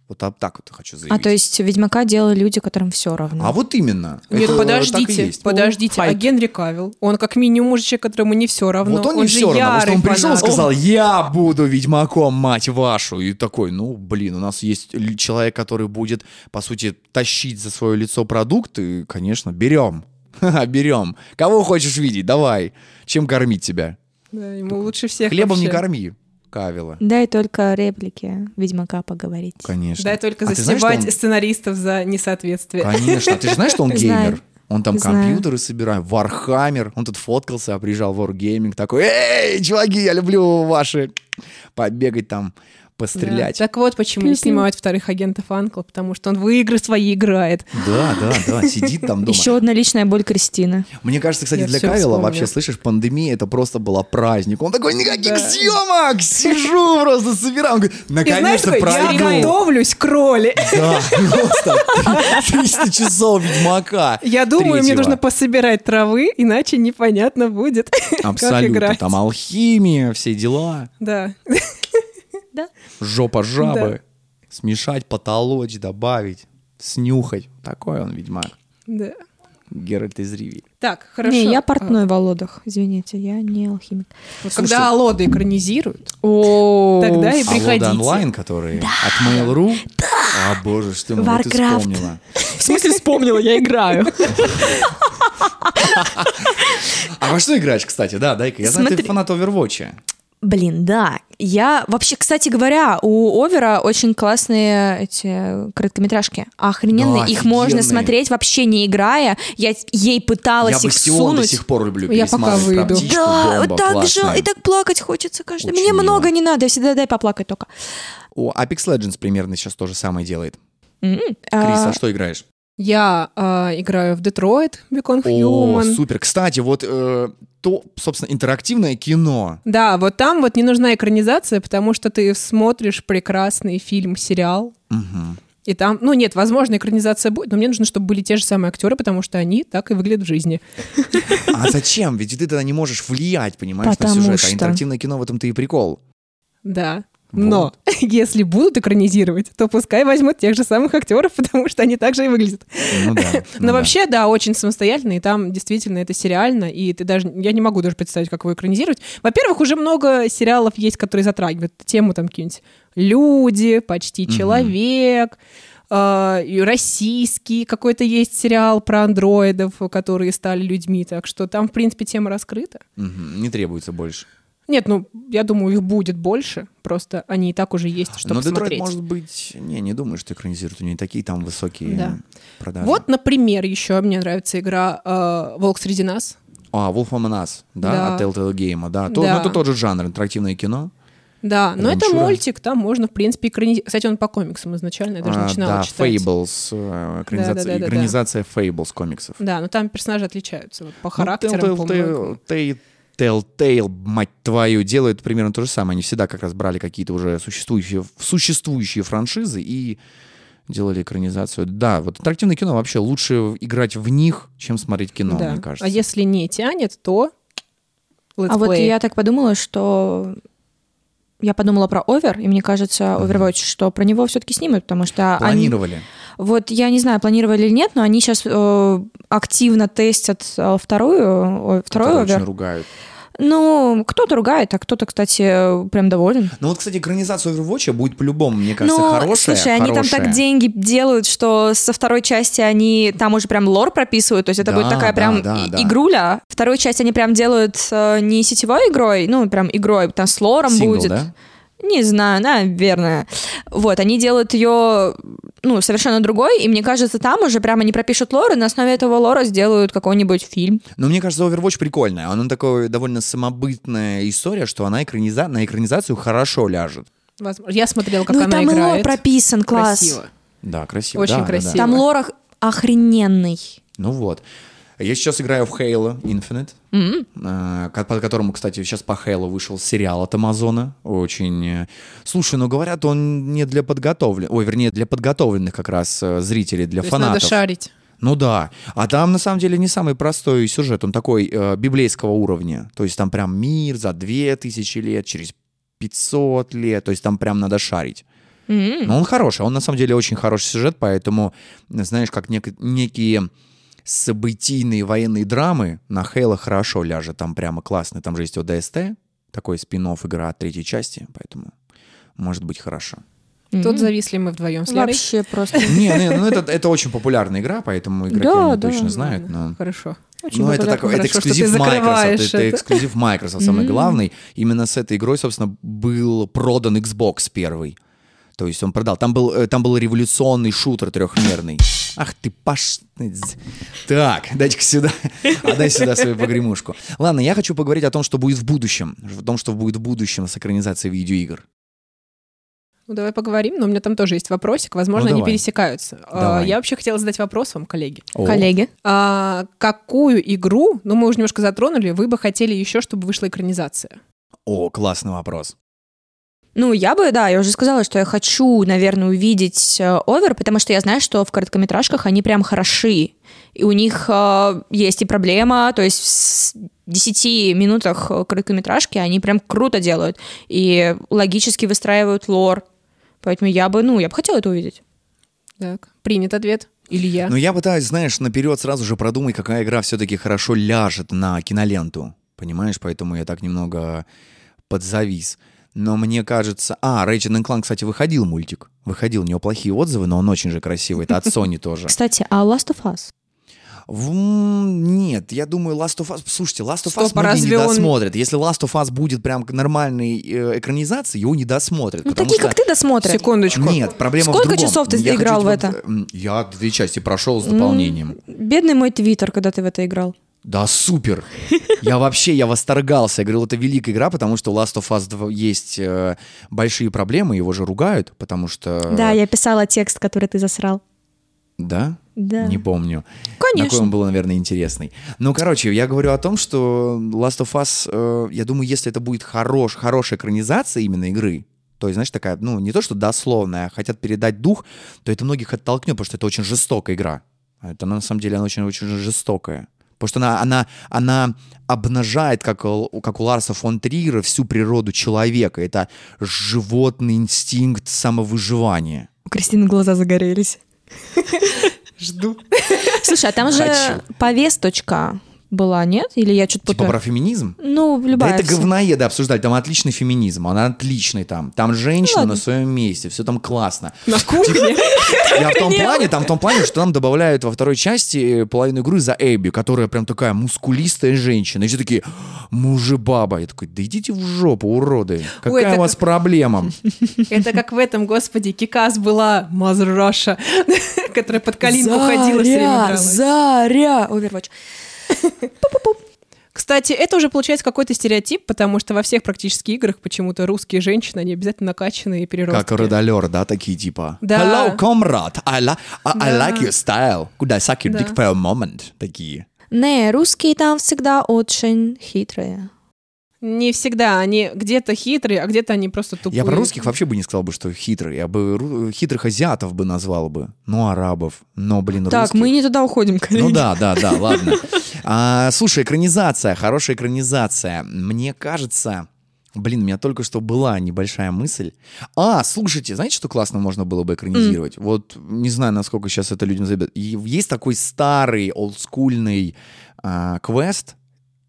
Speaker 1: Вот так вот хочу заявить.
Speaker 3: А то есть Ведьмака делали люди, которым все равно.
Speaker 1: А вот именно.
Speaker 2: Нет,
Speaker 1: Это так и
Speaker 2: подождите,
Speaker 1: есть.
Speaker 2: подождите. А
Speaker 3: Хайп.
Speaker 2: Генри Кавилл, он как минимум мужичек, которому не все равно.
Speaker 1: Вот он, не
Speaker 2: же
Speaker 1: все равно, потому что он пришел и сказал, я буду ведьмаком, мать вашу. И такой, ну, блин, у нас есть человек, который будет, по сути, тащить за свое лицо продукты, конечно, берем. Ха-ха, берем. Кого хочешь видеть, давай. Чем кормить тебя?
Speaker 2: Да, ему лучше всех
Speaker 1: Хлебом не
Speaker 2: вообще.
Speaker 1: корми, Кавила.
Speaker 3: Дай только реплики Ведьмака поговорить.
Speaker 1: Конечно.
Speaker 2: Дай только
Speaker 1: А ты знаешь, он-
Speaker 2: сценаристов за несоответствие.
Speaker 1: Конечно. А ты же знаешь, что он геймер? Он там
Speaker 3: Знаю.
Speaker 1: компьютеры собирает, Warhammer. Он тут фоткался, а приезжал в Wargaming. Такой, эй, чуваки, я люблю ваши... Побегать там,
Speaker 2: Да.
Speaker 1: пострелять.
Speaker 2: Так вот, почему не
Speaker 3: Пиу-пиу.
Speaker 2: снимают вторых агентов Анкл, потому что он в игры свои играет.
Speaker 1: Да, да, да, сидит там дома.
Speaker 3: Еще одна личная боль Кристины.
Speaker 1: Мне кажется, кстати,
Speaker 2: Я
Speaker 1: для Кавила
Speaker 2: вспомнила.
Speaker 1: вообще, слышишь, пандемия это просто была праздник. Он такой, никаких
Speaker 2: Да.
Speaker 1: съемок, сижу просто собираю. Он говорит,
Speaker 2: И знаешь,
Speaker 1: наконец-то
Speaker 2: такой, я готовлюсь к роли.
Speaker 1: Да, просто 300 часов Ведьмака.
Speaker 2: Я думаю, мне нужно пособирать травы, иначе непонятно будет, как
Speaker 1: Абсолютно.
Speaker 2: играть.
Speaker 1: Там алхимия, все дела.
Speaker 2: Да.
Speaker 1: Жопа жабы. Смешать, потолочь, добавить, снюхать. Такой он ведьмак.
Speaker 2: да.
Speaker 1: Геральт из Ривии.
Speaker 2: Так, хорошо.
Speaker 3: Не, я
Speaker 2: А,
Speaker 3: портной в Володах. Извините, я не алхимик.
Speaker 2: вот
Speaker 1: Слушай,
Speaker 2: Когда Алода экранизируют,
Speaker 3: О,
Speaker 2: Тогда и
Speaker 1: А
Speaker 2: приходите.
Speaker 1: Лода онлайн, которые от Mail.ru? А, боже, что ты, вот вспомнила.
Speaker 3: В смысле вспомнила, я играю.
Speaker 1: А во что играешь, кстати? Да, дай-ка. Я знаю, ты фанат Overwatch.
Speaker 3: Блин, да. Я вообще, кстати говоря, у Овера очень классные эти короткометражки. Охрененные.
Speaker 1: Да,
Speaker 3: Их можно смотреть вообще не играя. Я ей пыталась
Speaker 1: Я
Speaker 3: их
Speaker 1: Бастион до
Speaker 3: сунуть.
Speaker 1: сих пор люблю
Speaker 2: Я пока выйду.
Speaker 1: птичку,
Speaker 3: Да,
Speaker 1: бомба,
Speaker 3: так
Speaker 1: классная.
Speaker 3: же, и так плакать хочется каждый.
Speaker 1: Очень
Speaker 3: Мне
Speaker 1: мило.
Speaker 3: много не надо, я всегда дай поплакать только.
Speaker 1: О, Apex Legends примерно сейчас то же самое делает.
Speaker 3: М,
Speaker 1: Крис,
Speaker 3: а,
Speaker 1: а что играешь?
Speaker 2: Я а, играю в Детройт, Become
Speaker 1: О,
Speaker 2: Human.
Speaker 1: супер. Кстати, вот э, то, собственно, интерактивное кино.
Speaker 2: Да, вот там вот не нужна экранизация, потому что ты смотришь прекрасный фильм, сериал,
Speaker 1: Мгм.
Speaker 2: и там, ну нет, возможно, экранизация будет, но мне нужно, чтобы были те же самые актеры, потому что они так и выглядят в жизни.
Speaker 1: А зачем? Ведь ты тогда не можешь влиять, понимаешь,
Speaker 3: Потому
Speaker 1: на сюжет.
Speaker 3: что-
Speaker 1: А интерактивное кино в этом-то и прикол.
Speaker 2: Да. Но если будут экранизировать, то пускай возьмут тех же самых актеров, потому что они так же и выглядят.
Speaker 1: Ну да.
Speaker 2: Но
Speaker 1: ну да.
Speaker 2: вообще, да, очень самостоятельно, и там действительно это сериально, и ты даже, я не могу даже представить, как его экранизировать. Во-первых, уже много сериалов есть, которые затрагивают тему там какие-нибудь люди, почти
Speaker 1: Мгм.
Speaker 2: человек, э, российский какой-то есть сериал про андроидов, которые стали людьми, так что там, в принципе, тема раскрыта.
Speaker 1: Мгм. Не требуется больше.
Speaker 2: Нет, ну, я думаю, их будет больше, просто они и так уже есть, чтобы
Speaker 1: Но Детройт,
Speaker 2: смотреть.
Speaker 1: может быть... Не, не думаю, что экранизируют. У нее такие там высокие
Speaker 2: Да.
Speaker 1: продажи.
Speaker 2: Вот, например, еще мне нравится игра э, «Волк среди нас».
Speaker 1: А, Wolf Among Us, да,
Speaker 2: Да.
Speaker 1: от Telltale Game, да. То,
Speaker 2: Да.
Speaker 1: ну, это тот же жанр, интерактивное кино.
Speaker 2: Да, но это
Speaker 1: Адвенчура.
Speaker 2: мультик, там можно, в принципе, экранизировать. Кстати, он по комиксам изначально, я даже
Speaker 1: А,
Speaker 2: начинала
Speaker 1: да,
Speaker 2: читать.
Speaker 1: Fables, э, экранизация,
Speaker 2: Да-да-да-да-да.
Speaker 1: экранизация Fables комиксов.
Speaker 2: Да, но там персонажи отличаются вот, по
Speaker 1: Ну,
Speaker 2: характерам.
Speaker 1: Telltale,
Speaker 2: по.
Speaker 1: Telltale, мать твою, делают примерно то же самое. Они всегда как раз брали какие-то уже существующие, существующие франшизы и делали экранизацию. Да, вот интерактивное кино вообще лучше играть в них, чем смотреть кино,
Speaker 2: Да.
Speaker 1: мне кажется.
Speaker 2: А если не тянет, то
Speaker 3: А вот
Speaker 2: летсплей.
Speaker 3: я так подумала, что я подумала про Over, и мне кажется, Overwatch, что про него все-таки снимут, потому что они... Вот я не знаю, планировали или нет, но они сейчас активно тестят э, вторую, ой, второй
Speaker 1: которые очень
Speaker 3: Over.
Speaker 1: ругают.
Speaker 3: Ну, кто-то ругает, а кто-то, кстати, прям доволен.
Speaker 1: Ну вот, кстати, экранизация Overwatch будет по-любому, мне кажется,
Speaker 3: ну,
Speaker 1: хорошая.
Speaker 3: слушай, они там так деньги делают, что со второй части они там уже прям лор прописывают, то есть это
Speaker 1: Да,
Speaker 3: будет такая
Speaker 1: да,
Speaker 3: прям
Speaker 1: да, да.
Speaker 3: игруля. Вторую часть они прям делают э, не сетевой игрой, ну, прям игрой, там с лором
Speaker 1: Сингл,
Speaker 3: будет.
Speaker 1: да?
Speaker 3: Не знаю, наверное. Вот, они делают ее, ну, совершенно другой, и мне кажется, там уже прямо они пропишут лор, и на основе этого лора сделают какой-нибудь фильм.
Speaker 1: Но мне кажется, Overwatch прикольная. Она такая довольно самобытная история, что она экраниза... на экранизацию хорошо ляжет.
Speaker 2: Возможно. Я смотрела, как
Speaker 3: ну,
Speaker 2: она
Speaker 3: там и лор
Speaker 2: играет.
Speaker 3: прописан, класс.
Speaker 2: Красиво.
Speaker 1: Да, красиво.
Speaker 2: Очень
Speaker 1: да, да, да.
Speaker 2: красиво.
Speaker 3: Там лор ох- охрененный.
Speaker 1: Ну вот. Я сейчас играю в Halo Infinite,
Speaker 3: М.
Speaker 1: э, ко- по которому, кстати, сейчас по Halo вышел сериал от Амазона. Очень... э, Слушай, ну говорят, он не для подготовленных... Ой, вернее, для подготовленных как раз э, зрителей, для
Speaker 2: То
Speaker 1: фанатов.
Speaker 2: надо шарить.
Speaker 1: Ну да. А там, на самом деле, не самый простой сюжет. Он такой э, библейского уровня. То есть там прям мир за 2000 лет, через 500 лет. То есть там прям надо шарить.
Speaker 3: М.
Speaker 1: Но он хороший. Он, на самом деле, очень хороший сюжет, поэтому, знаешь, как нек- некие событийные военные драмы на Хейла хорошо ляжет. Там прямо классно. Там же есть ОДСТ, такой спин игра от третьей части, поэтому может быть хорошо.
Speaker 3: М.
Speaker 2: Тут зависли мы вдвоем с Лерой.
Speaker 3: Вообще просто.
Speaker 1: Не, не, ну это, это очень популярная игра, поэтому игроки
Speaker 3: Да,
Speaker 1: они
Speaker 3: да,
Speaker 1: точно знают. Но...
Speaker 2: Хорошо.
Speaker 3: Очень
Speaker 1: Ну, это, такой, это
Speaker 2: Хорошо, что ты
Speaker 1: эксклюзив Microsoft. Это,
Speaker 2: это.
Speaker 1: эксклюзив Microsoft, самый
Speaker 3: М.
Speaker 1: главный. Именно с этой игрой, собственно, был продан Xbox первый. То есть он продал. Там был, э, там был революционный шутер трехмерный. Ах ты паш... Так, дайте-ка сюда. Отдай сюда свою погремушку. Ладно, я хочу поговорить о том, что будет в будущем. О том, что будет в будущем с экранизацией видеоигр.
Speaker 2: Ну, давай поговорим, но у меня там тоже есть вопросик. Возможно,
Speaker 1: Ну,
Speaker 2: они пересекаются. А,
Speaker 1: Давай.
Speaker 2: Я вообще хотела задать вопрос вам, коллеги.
Speaker 1: О,
Speaker 3: Коллеги.
Speaker 2: А, какую игру, ну, мы уже немножко затронули, вы бы хотели еще, чтобы вышла экранизация?
Speaker 1: О, классный вопрос.
Speaker 3: Ну, я бы, да, я уже сказала, что я хочу, наверное, увидеть э, овер, потому что я знаю, что в короткометражках они прям хороши. И у них э, есть и проблема, то есть в 10 минутах э, короткометражки они прям круто делают. И логически выстраивают лор. Поэтому я бы, ну, я бы хотела это увидеть.
Speaker 2: Так, принят ответ. Илья.
Speaker 1: Но я пытаюсь, знаешь, наперед сразу же продумать, какая игра все-таки хорошо ляжет на киноленту. Понимаешь, поэтому я так немного подзавис. Но мне кажется... А, Ratchet Clank, кстати, выходил мультик. Выходил, у него плохие отзывы, но он очень же красивый. Это от Sony тоже.
Speaker 3: Кстати, а Last of Us?
Speaker 1: В- Нет, я думаю, Last of Us... Слушайте, Last of Us
Speaker 2: Стоп, а
Speaker 1: многие не
Speaker 2: разве он-
Speaker 1: досмотрят. Если Last of Us будет прям к нормальной э, экранизации, его не досмотрят.
Speaker 3: Ну, такие,
Speaker 1: что-
Speaker 3: как ты, досмотрят.
Speaker 2: Секундочку.
Speaker 1: Нет, проблема
Speaker 3: Сколько
Speaker 1: в другом.
Speaker 3: часов ты
Speaker 1: Я хочу
Speaker 3: играл в
Speaker 1: тебе-
Speaker 3: это?
Speaker 1: м, Я две части прошел с дополнением.
Speaker 3: Бедный мой твиттер, когда ты в это играл.
Speaker 1: Да, супер. Я вообще, я восторгался. Я говорил, это великая игра, потому что у Last of Us 2 есть э, большие проблемы, его же ругают, потому что...
Speaker 3: Да, я писала текст, который ты засрал.
Speaker 1: Да?
Speaker 3: Да.
Speaker 1: Не помню.
Speaker 3: Конечно.
Speaker 1: Такой он был, наверное, интересный. Ну, короче, я говорю о том, что Last of Us, э, я думаю, если это будет хорош, хорошая экранизация именно игры, то есть, знаешь, такая, ну, не то, что дословная, а хотят передать дух, то это многих оттолкнет, потому что это очень жестокая игра. Это, на самом деле, она очень-очень жестокая. Потому что она, она, она обнажает, как, у- как у Ларса фон Триера, всю природу человека. Это животный инстинкт самовыживания.
Speaker 3: У Кристины глаза загорелись.
Speaker 2: Жду.
Speaker 3: Слушай, а там же повесточка была, нет? Или я что-то
Speaker 1: Типа про феминизм?
Speaker 3: Ну,
Speaker 1: Да
Speaker 3: любая.
Speaker 1: это
Speaker 3: всё.
Speaker 1: говноеды обсуждали, там отличный феминизм, он отличный там. Там женщина
Speaker 3: ладно.
Speaker 1: на своем месте, все там классно.
Speaker 2: На кухне.
Speaker 1: Я в том плане, там в том плане, что нам добавляют во второй части э, половину игры за Эбби, которая прям такая мускулистая женщина. И все такие, мужи-баба. Я такой, да идите в жопу, уроды. Какая
Speaker 2: это
Speaker 1: у вас проблема?
Speaker 2: Это как в этом, господи, Кикас была Russia, которая под калинку ходила все время дралась.
Speaker 3: Заря! Overwatch.
Speaker 2: Кстати, это уже получается какой-то стереотип, потому что во всех практически играх почему-то русские женщины, они обязательно накачанные и переростки.
Speaker 1: Как родолер, да, такие типа.
Speaker 2: Да.
Speaker 1: Hello, comrade, I, li- I, I
Speaker 2: Да.
Speaker 1: like your style. Could I suck your
Speaker 2: Да.
Speaker 1: dick for a moment? Такие.
Speaker 3: Не, русские там всегда очень хитрые.
Speaker 2: Не всегда. Они где-то хитрые, а где-то они просто тупые.
Speaker 1: Я про русских вообще бы не сказал бы, что хитрые. Я бы хитрых азиатов бы назвал бы. Ну, арабов. Но, блин,
Speaker 3: Так,
Speaker 1: русских.
Speaker 3: мы не туда уходим, коллеги.
Speaker 1: Ну да, да, да, ладно. А, слушай, экранизация, хорошая экранизация. Мне кажется, блин, у меня только что была небольшая мысль. А, слушайте, знаете, что классно можно было бы экранизировать? Вот не знаю, насколько сейчас это людям забьет. Есть такой старый, олдскульный а, квест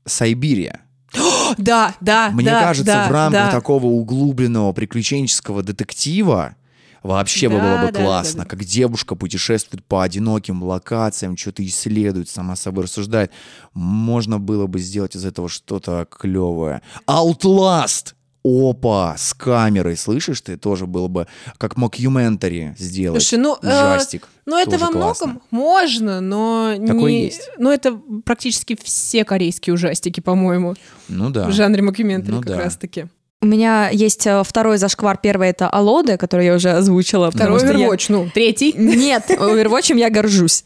Speaker 1: «Сайбирия».
Speaker 2: Да, да,
Speaker 1: Мне
Speaker 2: да,
Speaker 1: кажется,
Speaker 2: да,
Speaker 1: в рамках
Speaker 2: да.
Speaker 1: такого углубленного приключенческого детектива вообще бы
Speaker 2: Да,
Speaker 1: было бы
Speaker 2: да, да,
Speaker 1: классно,
Speaker 2: да.
Speaker 1: как девушка путешествует по одиноким локациям, что-то исследует, сама собой рассуждает. Можно было бы сделать из этого что-то клевое. Outlast! Опа, с камерой, слышишь ты, тоже было бы как мокюментари сделать.
Speaker 2: Слушай, ну, э,
Speaker 1: Ужастик.
Speaker 2: Ну, это во
Speaker 1: классно.
Speaker 2: многом можно, но
Speaker 1: Такое
Speaker 2: не...
Speaker 1: есть.
Speaker 2: Ну, это практически все корейские ужастики, по-моему,
Speaker 1: Ну да.
Speaker 2: в жанре мокюментари
Speaker 1: Ну
Speaker 2: как
Speaker 1: да.
Speaker 2: раз-таки.
Speaker 3: У меня есть э, второй зашквар. Первый это Алоде, который я уже озвучила.
Speaker 2: Второй
Speaker 3: что я-
Speaker 2: Overwatch, ну, третий.
Speaker 3: Нет, Overwatch я горжусь.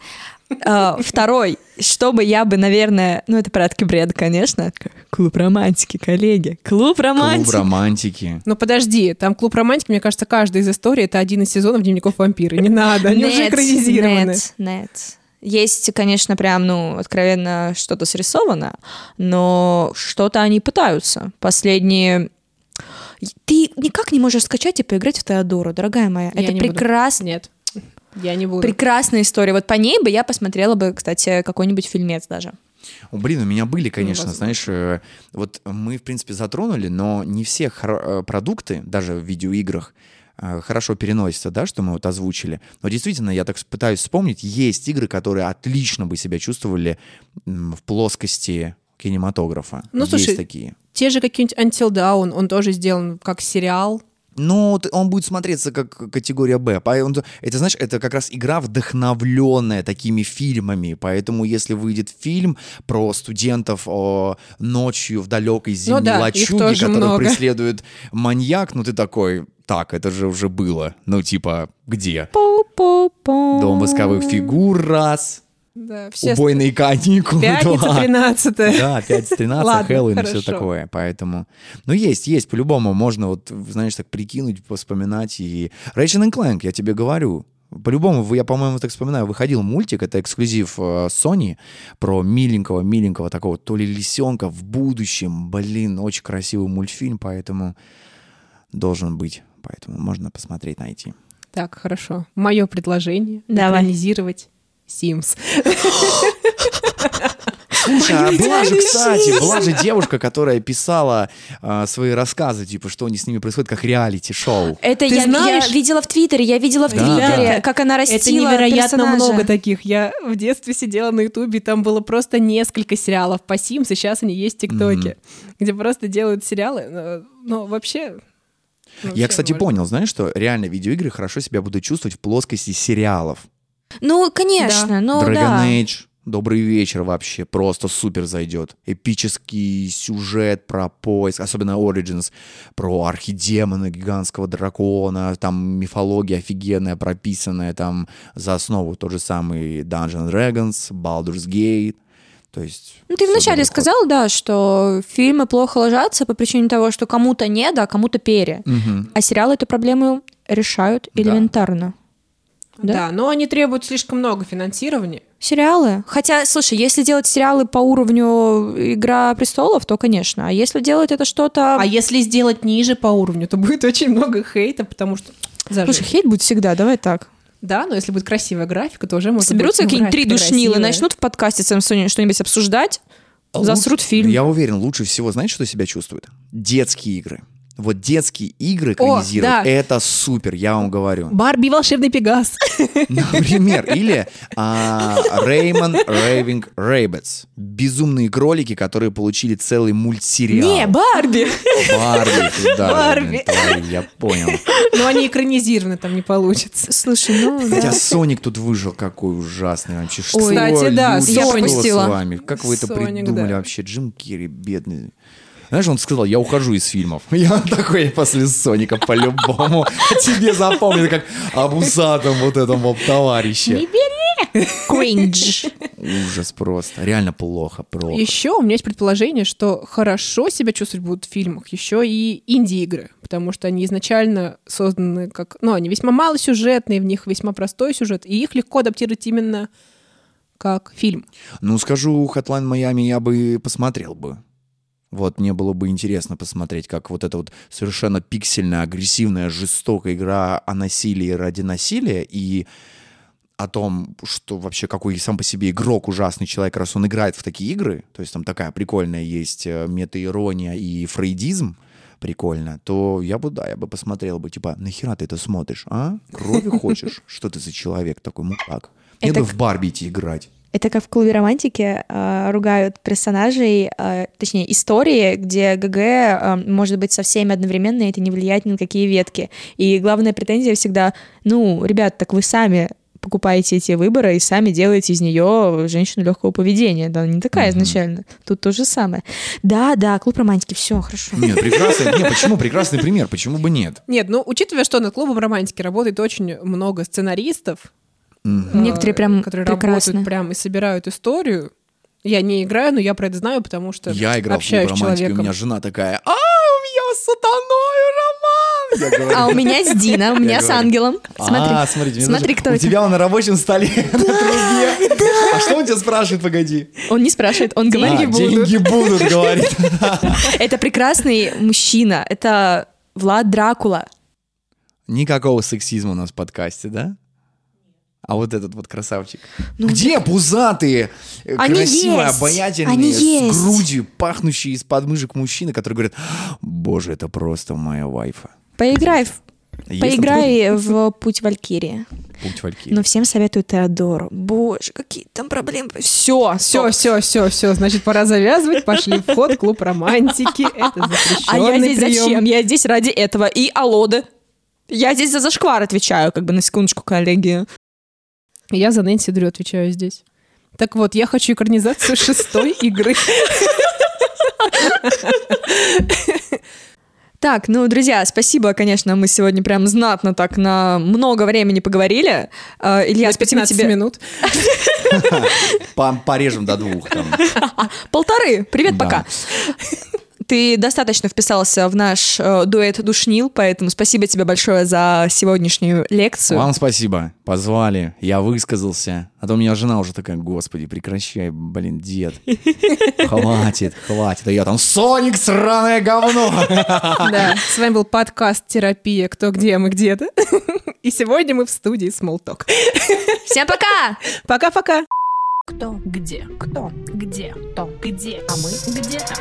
Speaker 3: А, Второй, чтобы я бы, наверное, ну это порядки бред, конечно. Клуб романтики, коллеги. Клуб романтики.
Speaker 1: Клуб романтики.
Speaker 2: Ну, подожди, там клуб романтики, мне кажется, каждая из историй это один из сезонов дневников вампира. Не надо, они уже
Speaker 3: Нет,
Speaker 2: экранизированы.
Speaker 3: Нет, нет. Есть, конечно, прям, ну, откровенно что-то срисовано, но что-то они пытаются. Последние... Ты никак не можешь скачать и поиграть в Теодору, дорогая моя.
Speaker 2: Я
Speaker 3: Это
Speaker 2: не буду.
Speaker 3: прекрасно.
Speaker 2: Нет, я не буду.
Speaker 3: Прекрасная история. Вот по ней бы я посмотрела бы, кстати, какой-нибудь фильмец даже.
Speaker 1: О, блин, у меня были, конечно,
Speaker 2: возможно.
Speaker 1: знаешь, э, вот мы, в принципе, затронули, но не все э, продукты, даже в видеоиграх, э, хорошо переносятся, да, что мы вот озвучили. Но действительно, я так пытаюсь вспомнить, есть игры, которые отлично бы себя чувствовали в плоскости кинематографа.
Speaker 2: Ну,
Speaker 1: есть
Speaker 2: слушай,
Speaker 1: такие.
Speaker 2: Те же какие-нибудь Until Dawn, он тоже сделан как сериал.
Speaker 1: Ну, он будет смотреться как категория Б. Это, знаешь, это как раз игра, вдохновленная такими фильмами. Поэтому, если выйдет фильм про студентов о, ночью в далекой зимней
Speaker 2: Ну да,
Speaker 1: лачуге,
Speaker 2: много.
Speaker 1: преследует маньяк, ну ты такой, так, это же уже было. Ну, типа, где?
Speaker 3: Пу-пу-пу.
Speaker 1: Дом восковых фигур, раз.
Speaker 2: Да, все
Speaker 1: Убойные каникулы,
Speaker 2: Пятница,
Speaker 1: два.
Speaker 2: 13
Speaker 1: Да, 5-13,
Speaker 2: Ладно,
Speaker 1: Хэллоуин и все
Speaker 2: хорошо.
Speaker 1: такое. Поэтому, ну, есть, есть, по-любому можно, вот, знаешь, так прикинуть, вспоминать. И Ratchet Clank, я тебе говорю, по-любому, я, по-моему, так вспоминаю, выходил мультик, это эксклюзив э, Sony, про миленького-миленького такого то ли лисенка в будущем. Блин, очень красивый мультфильм, поэтому должен быть. Поэтому можно посмотреть, найти.
Speaker 2: Так, хорошо. Мое предложение
Speaker 3: Давай.
Speaker 2: экранизировать Sims.
Speaker 3: Ой,
Speaker 1: а была же, кстати, была же девушка, которая писала а, свои рассказы, типа, что не с ними происходит, как реалити-шоу.
Speaker 3: Это
Speaker 2: Ты
Speaker 3: я,
Speaker 2: знаешь-
Speaker 3: я видела в Твиттере, я видела в
Speaker 1: Да,
Speaker 3: Твиттере,
Speaker 1: да.
Speaker 3: как она растила
Speaker 2: Это невероятно
Speaker 3: персонажа.
Speaker 2: много таких. Я в детстве сидела на Ютубе, там было просто несколько сериалов по Sims, и сейчас они есть в ТикТоке, где просто делают сериалы. Но, но вообще... ну,
Speaker 1: Я, кстати,
Speaker 2: можно.
Speaker 1: понял, знаешь, что реально видеоигры хорошо себя будут чувствовать в плоскости сериалов.
Speaker 3: Ну, конечно, ну
Speaker 1: Dragon
Speaker 3: да.
Speaker 1: Age, Добрый вечер вообще, просто супер зайдет. Эпический сюжет про поиск, особенно Origins, про архидемона, гигантского дракона, там мифология офигенная, прописанная там за основу тот же самый Dungeons and Dragons, Baldur's Gate. То есть...
Speaker 3: Ну, ты вначале сказал, да, что фильмы плохо ложатся по причине того, что кому-то не, да, кому-то пере.
Speaker 1: Мгм.
Speaker 3: А сериалы эту проблему решают
Speaker 1: Да.
Speaker 3: элементарно. Да?
Speaker 2: Да, но они требуют слишком много финансирования.
Speaker 3: Сериалы. Хотя, слушай, если делать сериалы по уровню Игра престолов, то, конечно. А если делать это что-то...
Speaker 2: А если сделать ниже по уровню, то будет очень много хейта, потому что... Зажечь.
Speaker 3: Слушай, хейт будет всегда, давай так.
Speaker 2: Да, но если будет красивая графика, то уже можно
Speaker 3: Соберутся
Speaker 2: ну,
Speaker 3: какие-нибудь три душнилы,
Speaker 2: красивая.
Speaker 3: начнут в подкасте с что-нибудь обсуждать,
Speaker 1: А
Speaker 3: засрут
Speaker 1: лучше-
Speaker 3: фильм.
Speaker 1: Я уверен, лучше всего, знаете, что себя чувствует? Детские игры. Вот детские игры экранизировать,
Speaker 2: да.
Speaker 1: это супер, я вам говорю.
Speaker 2: Барби волшебный Пегас.
Speaker 1: Например, или Реймон Рейвинг Рейбетс. Безумные кролики, которые получили целый мультсериал.
Speaker 3: Не, Барби!
Speaker 1: Барби, же,
Speaker 2: Барби.
Speaker 1: я понял.
Speaker 2: Но они экранизированы, там не получится.
Speaker 3: Слушай, ну...
Speaker 1: Хотя
Speaker 3: да.
Speaker 1: Соник тут выжил, какой ужасный вообще.
Speaker 2: Кстати, да,
Speaker 3: я пропустила.
Speaker 1: вами? Как вы это придумали
Speaker 2: да.
Speaker 1: вообще? Джим Керри, бедный. Знаешь, он сказал, я ухожу из фильмов. Я такой после Соника по-любому. А тебе запомнит, как об усатом вот этом вот товарище.
Speaker 3: Кринж.
Speaker 1: Ужас просто. Реально плохо, плохо.
Speaker 2: Еще у меня есть предположение, что хорошо себя чувствовать будут в фильмах еще и инди-игры, потому что они изначально созданы как... Ну, они весьма малосюжетные, в них весьма простой сюжет, и их легко адаптировать именно как фильм.
Speaker 1: Ну, скажу, Hotline Miami я бы посмотрел бы. Вот, мне было бы интересно посмотреть, как вот эта вот совершенно пиксельная, агрессивная, жестокая игра о насилии ради насилия и о том, что вообще какой сам по себе игрок, ужасный человек, раз он играет в такие игры, то есть там такая прикольная есть э, метаирония и фрейдизм, прикольно, то я бы, да, я бы посмотрел бы, типа, нахера ты это смотришь, а? Крови хочешь? Что ты за человек такой, мудак? Мне
Speaker 3: Это
Speaker 1: бы в Барби идти играть.
Speaker 3: Это как в клубе романтики э, ругают персонажей, э, точнее, истории, где ГГ э, может быть со всеми одновременно, и это не влияет ни на какие ветки. И главная претензия всегда, ну, ребят, так вы сами покупаете эти выборы и сами делаете из нее женщину легкого поведения. Да, не такая изначально. Тут то же самое. Да, да, клуб романтики, все, хорошо.
Speaker 1: Нет, прекрасный. Нет, почему прекрасный пример? Почему бы нет?
Speaker 2: Нет, ну, учитывая, что над клубом романтики работает очень много сценаристов,
Speaker 1: Мгм.
Speaker 3: Некоторые
Speaker 2: э,
Speaker 3: прям
Speaker 2: которые
Speaker 3: прекрасно.
Speaker 2: работают прям и собирают историю. Я не играю, но я про это знаю, потому что
Speaker 1: Я играл в
Speaker 2: общаюсь
Speaker 1: клуб
Speaker 2: с
Speaker 1: романтики, у меня жена такая, а, у меня с сатаною роман!
Speaker 3: А у меня с Дина, у меня с ангелом. Смотри,
Speaker 1: а,
Speaker 3: смотри,
Speaker 1: даже-
Speaker 3: кто
Speaker 1: у тебя он на рабочем столе на трубе. А что он тебя спрашивает, погоди?
Speaker 3: Он не спрашивает, он говорит.
Speaker 1: А, деньги будут, говорит.
Speaker 3: Это прекрасный мужчина, это Влад Дракула.
Speaker 1: Никакого сексизма у нас в подкасте, да? А вот этот вот красавчик.
Speaker 3: Ну,
Speaker 1: Где пузатые, э,
Speaker 3: Они
Speaker 1: красивые,
Speaker 3: есть.
Speaker 1: обаятельные,
Speaker 3: Они
Speaker 1: с
Speaker 3: есть.
Speaker 1: грудью, пахнущие из подмышек мужчины, которые говорят, боже, это просто моя вайфа.
Speaker 3: Поиграй, в-
Speaker 1: Есть
Speaker 3: поиграй в Путь Валькирии.
Speaker 1: Путь Валькирии.
Speaker 3: Но всем советую Теодору. Боже, какие там проблемы. Все,
Speaker 2: Все, все, все, все, значит, пора завязывать. Пошли в ход, клуб романтики. Это
Speaker 3: А я здесь
Speaker 2: прием.
Speaker 3: зачем? Я здесь ради этого. И Алоды. Я здесь за зашквар отвечаю, как бы на секундочку, коллеги.
Speaker 2: Я за Нэнси Дрю отвечаю здесь. Так вот, я хочу экранизацию шестой игры.
Speaker 3: Так, ну, друзья, спасибо, конечно, мы сегодня прям знатно так на много времени поговорили. Э, Илья,
Speaker 2: На
Speaker 3: спасибо
Speaker 2: 15
Speaker 3: тебе.
Speaker 2: минут.
Speaker 1: По- Порежем до двух.
Speaker 3: Полторы. Привет, пока. Ты достаточно вписался в наш э, дуэт душнил, поэтому спасибо тебе большое за сегодняшнюю лекцию.
Speaker 1: Вам спасибо. Позвали, я высказался. А то у меня жена уже такая, господи, прекращай, блин, дед. Хватит, хватит. А я там, Соник, сраное говно.
Speaker 2: Да, с вами был подкаст «Терапия. Кто, где, мы где-то». И сегодня мы в студии Small Talk.
Speaker 3: Всем пока!
Speaker 2: Пока-пока. Кто? Где? Кто? Где? То? Где? А мы где-то.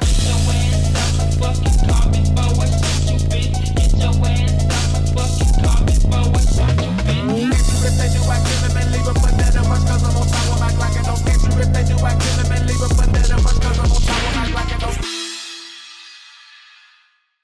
Speaker 2: if they do, I kill them and leave them for dead. And watch I'm on time with my clock and don't get you if they do, I kill